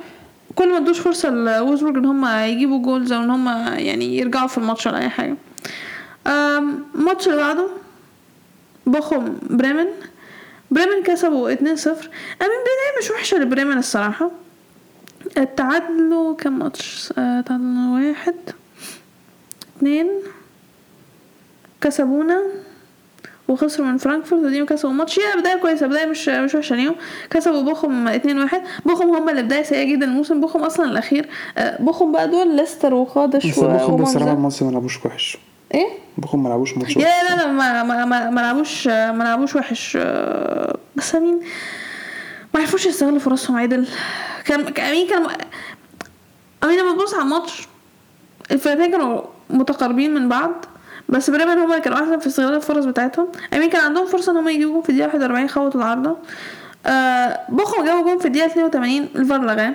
كولن ما ادوش فرصة لوولزبورج إن هم يجيبوا goals أو إن هم يعني يرجعوا في الماتش ولا أي حاجة. الماتش اللي بعده بوخم بريمن. بريمن كسبوا 2-0 I mean بداية مش وحشة لبريمن الصراحة. التعادلوا كم ماتش؟ آه، تعادلوا واحد اتنين. كسبونا وخسروا من فرانكفورت ودي كسبوا ماتش. هي بداية كويسة بداية مش مش وحشة ليهم كسبوا بوخم 2 1 بوخم هم اللي بداية سيئة جدا الموسم. بوخم أصلا الأخير. آه، بوخم بقى دول ليستر وخادش بس ومنزل. بصراحة الماتش ما لعبوش وحش. إيه؟ بخم ما لعبوش ماتش يا لا لا ما ما ما, ما لعبوش ما لعبوش وحش. آه، بس امين ما عرفوش يستغلوا فرصهم. عدل. كان امين كان امين لما تبص على الماتش الفرقتين كانوا متقاربين من بعض. بس بريمن هما كانوا احسن في استغلال الفرص بتاعتهم. I mean كان عندهم فرصة ان هما يجيبوا في الدقيقة 41 خبطوا العارضة. آه بوخم جابوا جون في الدقيقة 82 الفار لغاه.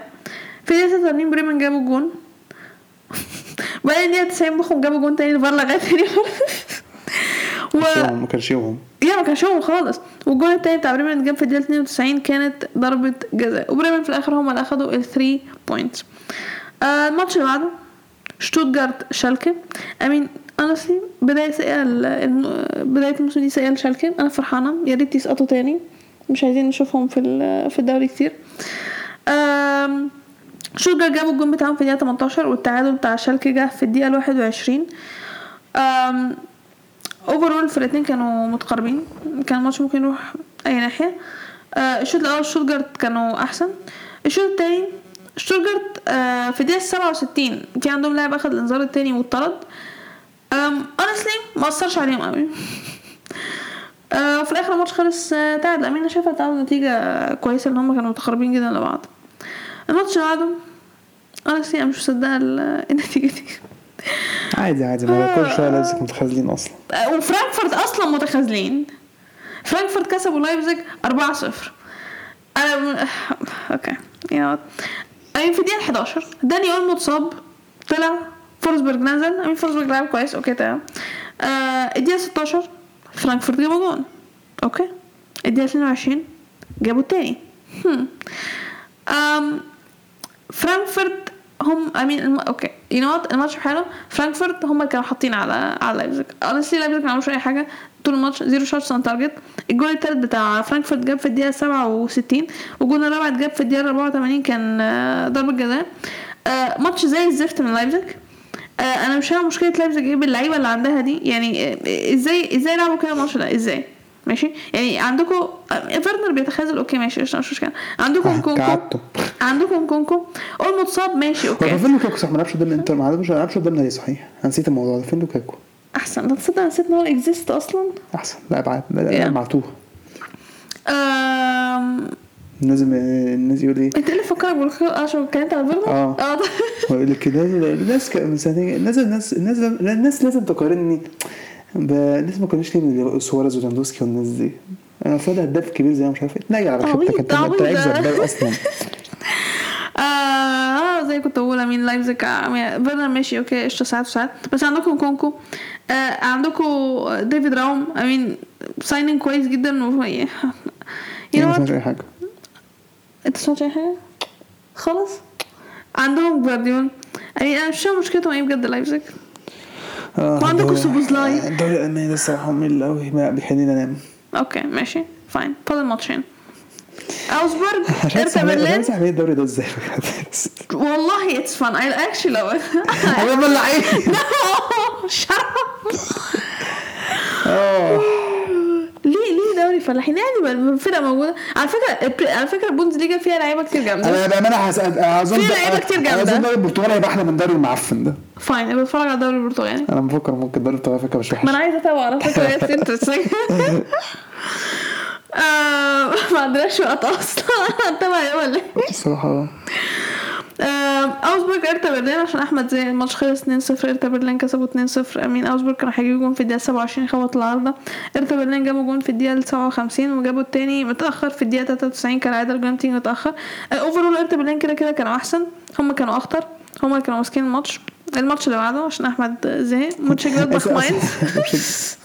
في الدقيقة 86 بريمن جابوا جون. بعدين الدقيقة 90 بوخم جابوا جون تاني الفار لغاه تاني و... يومهم، ما كانش يومهم. يا ما كانش يومهم خالص. والجول التاني بتاع بريمن جاب في الدقيقة 92 كانت ضربة جزاء. وبريمن في الآخر هم اللي أخدوا ال 3 points آه الماتش اللي بعده شتوتجارت شالكة. I mean honestly بداية سيئه بداية الموسم دي سيئه لشالكه أنا فرحانة. يا ريت يسقطوا تاني. مش عايزين نشوفهم في في الدوري كتير. شتوتجارت جابوا الجون بتاعهم في الدقيقة 18 والتعادل بتاع شالكه جه في الدقيقة 21 آم، overall الفرقتين كانوا متقاربين. كان الماتش ممكن يروح أي ناحية. آه الشوط الأول شتوتجارت كانوا أحسن. الشوط التاني شتوتجارت آه في الدقيقة 67 في عندهم لاعب اخد الإنذار التاني واتطرد honestly ما أثرش عليهم قوي. آه وفي الآخر الماتش خلص آه تعادل. I mean أنا شايفة تعادل نتيجة كويسة ان هم كانوا متقاربين جدا لبعض. الماتش اللي بعده honestly أنا مش مصدقة ال- النتيجة دي. عادي عادي. ما كل شوية لازم متخاذلين أصلا. وفرانكفورت أصلا متخاذلين. فرانكفورت كسبوا لايبزيج 4-0 أنا. Okay yeah I mean في الدقيقة 11 داني أولمو اتصاب طلع فورسبرج نزل I mean فورسبرج لعب كويس okay تمام آه الدقيقه 16 فرانكفورت جابوا جون okay الدقيقه 22 جابوا التاني هم. فرانكفورت هم I mean الم... okay you know الماتش بحاله فرانكفورت هم اللي كانوا حاطين على على لايبزيج honestly لايبزيج ما عملوش أي حاجة. طول الماتش zero shots on target الجول التالت بتاع فرانكفورت جاب في الدقيقة 67 والجول الرابع اتجاب في الدقيقة 84 كان آه، ضربة جزاء. آه، ماتش زي الزفت من لايبزيج آه، أنا مش فاهم مشكلة لايبزيج إيه باللعيبه اللي عندها دي. يعني آه، إزاي إزاي لعبوا كده الماتش ده؟ إزاي؟ ماشي؟ يعني عندكم فيرنر بيتخاذل okay ماشي قشطة، مش مشكلة. عندكم نكونكو؟ عندكم نكونكو؟ أولمو اتصاب ماشي okay. فين لوكاكو صح ما لعبش قدام الانتر ما لعبش قدامنا ليه صحيح. أنا نسيت الموضوع ده. فين لوكاكو أحسن. لا تصدق نسيت إن هو exist أصلا. أحسن. لا ابعد لا. معتوه لازم الناس يقول إيه؟ انت اللي فكرك بالخير عشان اتكلمت على البرجر؟ آه. آه. هو يقول لك الناس الناس ك- مثلا الناس الناس الناس الناس لازم تقارني بالناس ما كانوش ليه سواريز وليفاندوسكي والناس دي. أنا المفروض هداف كبير زي ما مش عارف إيه. لا على خيبتك انت لعيب ده. زبال أصلا. آه زي كنت بقول أمين لايبزيج. فيرنر ماشي okay قشطة ساعات وساعات. بس عندكم نكونكو. آه عندكم ديفيد راوم أمين سايننج كويس جدا و نو مش عارف أي حاجة. أنت سمعت أي حاجة؟ خلاص. عندهم جوارديول امين أنا مش فاهم مشكلتهم إيه بجد لايبزيج آه، وعندكم الدوري- سوبوزلاي. الدوري الالماني ده الصراحه ممل قوي ما بيخليني انام أوكي ماشي. فاين. فاضل ماتشين. اوزبورج مش عارف ارتا مش برلين عارف اعمل الدوري ده إزاي؟ والله اتس فان اي اكشلي لو أنا مولعين آه. ليه ليه دوري فلاحين؟ يعني ما الفرقه موجودة. على فكرة على فكرة البوندسليجا فيها لعيبة كتير جامدة. أنا بأمانة هسأل أظن في لعيبة كتير جامدة. أظن الدوري البرتغالي هيبقى أحلى من الدوري المعفن ده. Fine يبقى اتفرج على الدوري البرتغالي أنا بفكر ممكن الدوري البرتغالي فكرة مش ما أنا وحشه عايزة أتابع على فكرة it's interesting ما عندناش وقت أصلا. هنتابع إيه ولا إيه؟ الصراحه اوجسبورج هرتا برلين عشان أحمد زي الماتش خلص 2-0 هرتا برلين كسبوا 2-0 أمين اوجسبورج كانوا هيجيبوا جون في الدقيقة 27 خبط العارضة. هرتا برلين جابوا جون في الدقيقة 57 وجابوا التاني متأخر في الدقيقة 93 كالعاده الجون تيجي متأخر. Overall هرتا برلين كده كده كانوا أحسن. هم كانوا أخطر. هم اللي كانوا ماسكين الماتش. الماتش اللي بعده عشان أحمد زهق. ماتش جلادباخ ماينز.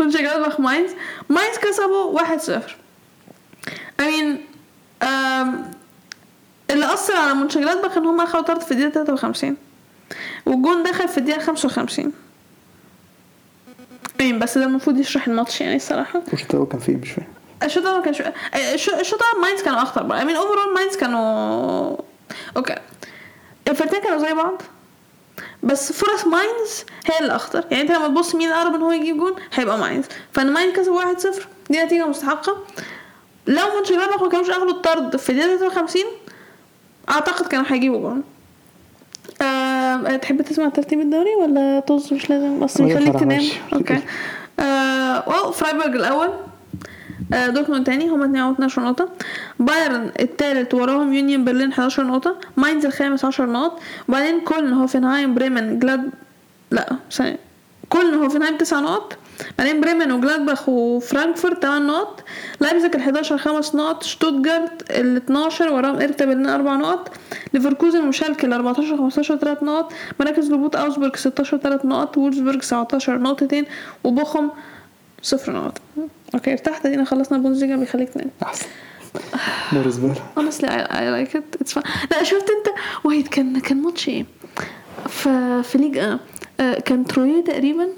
ماتش جلادباخ ماينز. ماينز كسبوا 1-0 أمين اللي أثر على مونشنجلادباخ إن هم أخدوا طرد في الدقيقة 53 والجون دخل في الدقيقة 55 إيه بس ده المفروض يشرح الماتش يعني الصراحة. وش ده كان فيه مش فاهم الشوط الأول ما كانش الش- الشوط الأول ماينز كانوا أخطر بقى. I mean overall ماينز كانوا okay. الفرقتين كانوا زي بعض. بس فرص ماينز هي اللي أخطر. يعني أنت لما تبص مين اقرب إن هو يجيب جون هيبقى ماينز. فإن ماينز كسب 1-0 دي نتيجة مستحقة. لو مونشنجلادباخ ما كانوش أخدوا الطرد في الدقيقة 53 أعتقد كانوا هيجيبوا جون آه، تحب تسمع ترتيب الدوري ولا طز؟ مش لازم. اصل يخليك فرق تنام. Okay. آه wow فرايبورج الأول. آه دورتموند تاني هما 12 نقطة. بايرن التالت وراهم يونيون برلين 11 نقطة. ماينز الخامس 10 نقط. وبعدين كولن هوفنهايم بريمن جلاد لا ثانية. كولن هوفنهايم 9 نقط. بعدين بريمن وجلادباخ وفرانكفورت 8 نقط. لايبزيج ال 11 5 نقط. شتوتجارت ال 12 وراهم هرتا برلين 4 نقط. ليفركوزن وشالكة ال 14 15 3 نقط. مراكز هبوط اوجسبورج 16 3 نقط. وولفسبورج 19 نقطتين وبوخم صفر نقط. Okay ارتحت. ادينا خلصنا البوندسليجا بيخليك تنام. أحسن. دوري زباله honestly I, I like it. It's fun لا شفت أنت؟ وهيد كان كان ماتش إيه؟ في في ليج. آه كان ترويه تقريبا.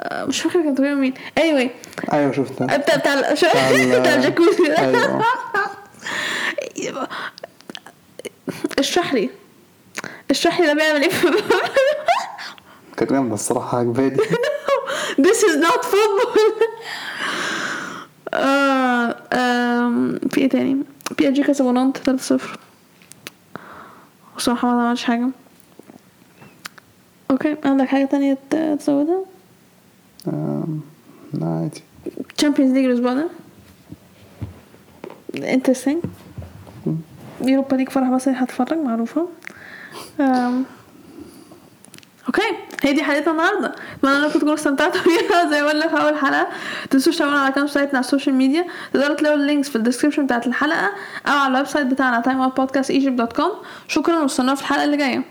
مش فاكرة كان ترويه مين. Anyway. أيوه شفتها. بتاع بتاع بتاع بتاع الجاكوزي. أيوة. اشرح لي. اشرح لي ده بيعمل إيه كانت جامدة الصراحة عجباني. This is not football. آه في إيه تاني؟ بي اس جي كسبوا نانت 3-0 حسام محمد ما عملش حاجة. Okay عندك حاجة تانية تزودها؟ لا عادي Champions League الأسبوع ده interesting Europa League فرح بس هتفرج معروفة أم. Okay هي دي حلقتنا النهارده اتمنى انكم تكونوا استمتعتوا بيها زي ما قلنا في اول حلقه متنسوش تابعونا على كام site تنا على السوشيال ميديا تقدروا تلاقوا ال links في ال description بتاعت الحلقة أو على ال website بتاعنا timeoutpodcastegypt.com شكرا واستنونا في الحلقة اللي جاية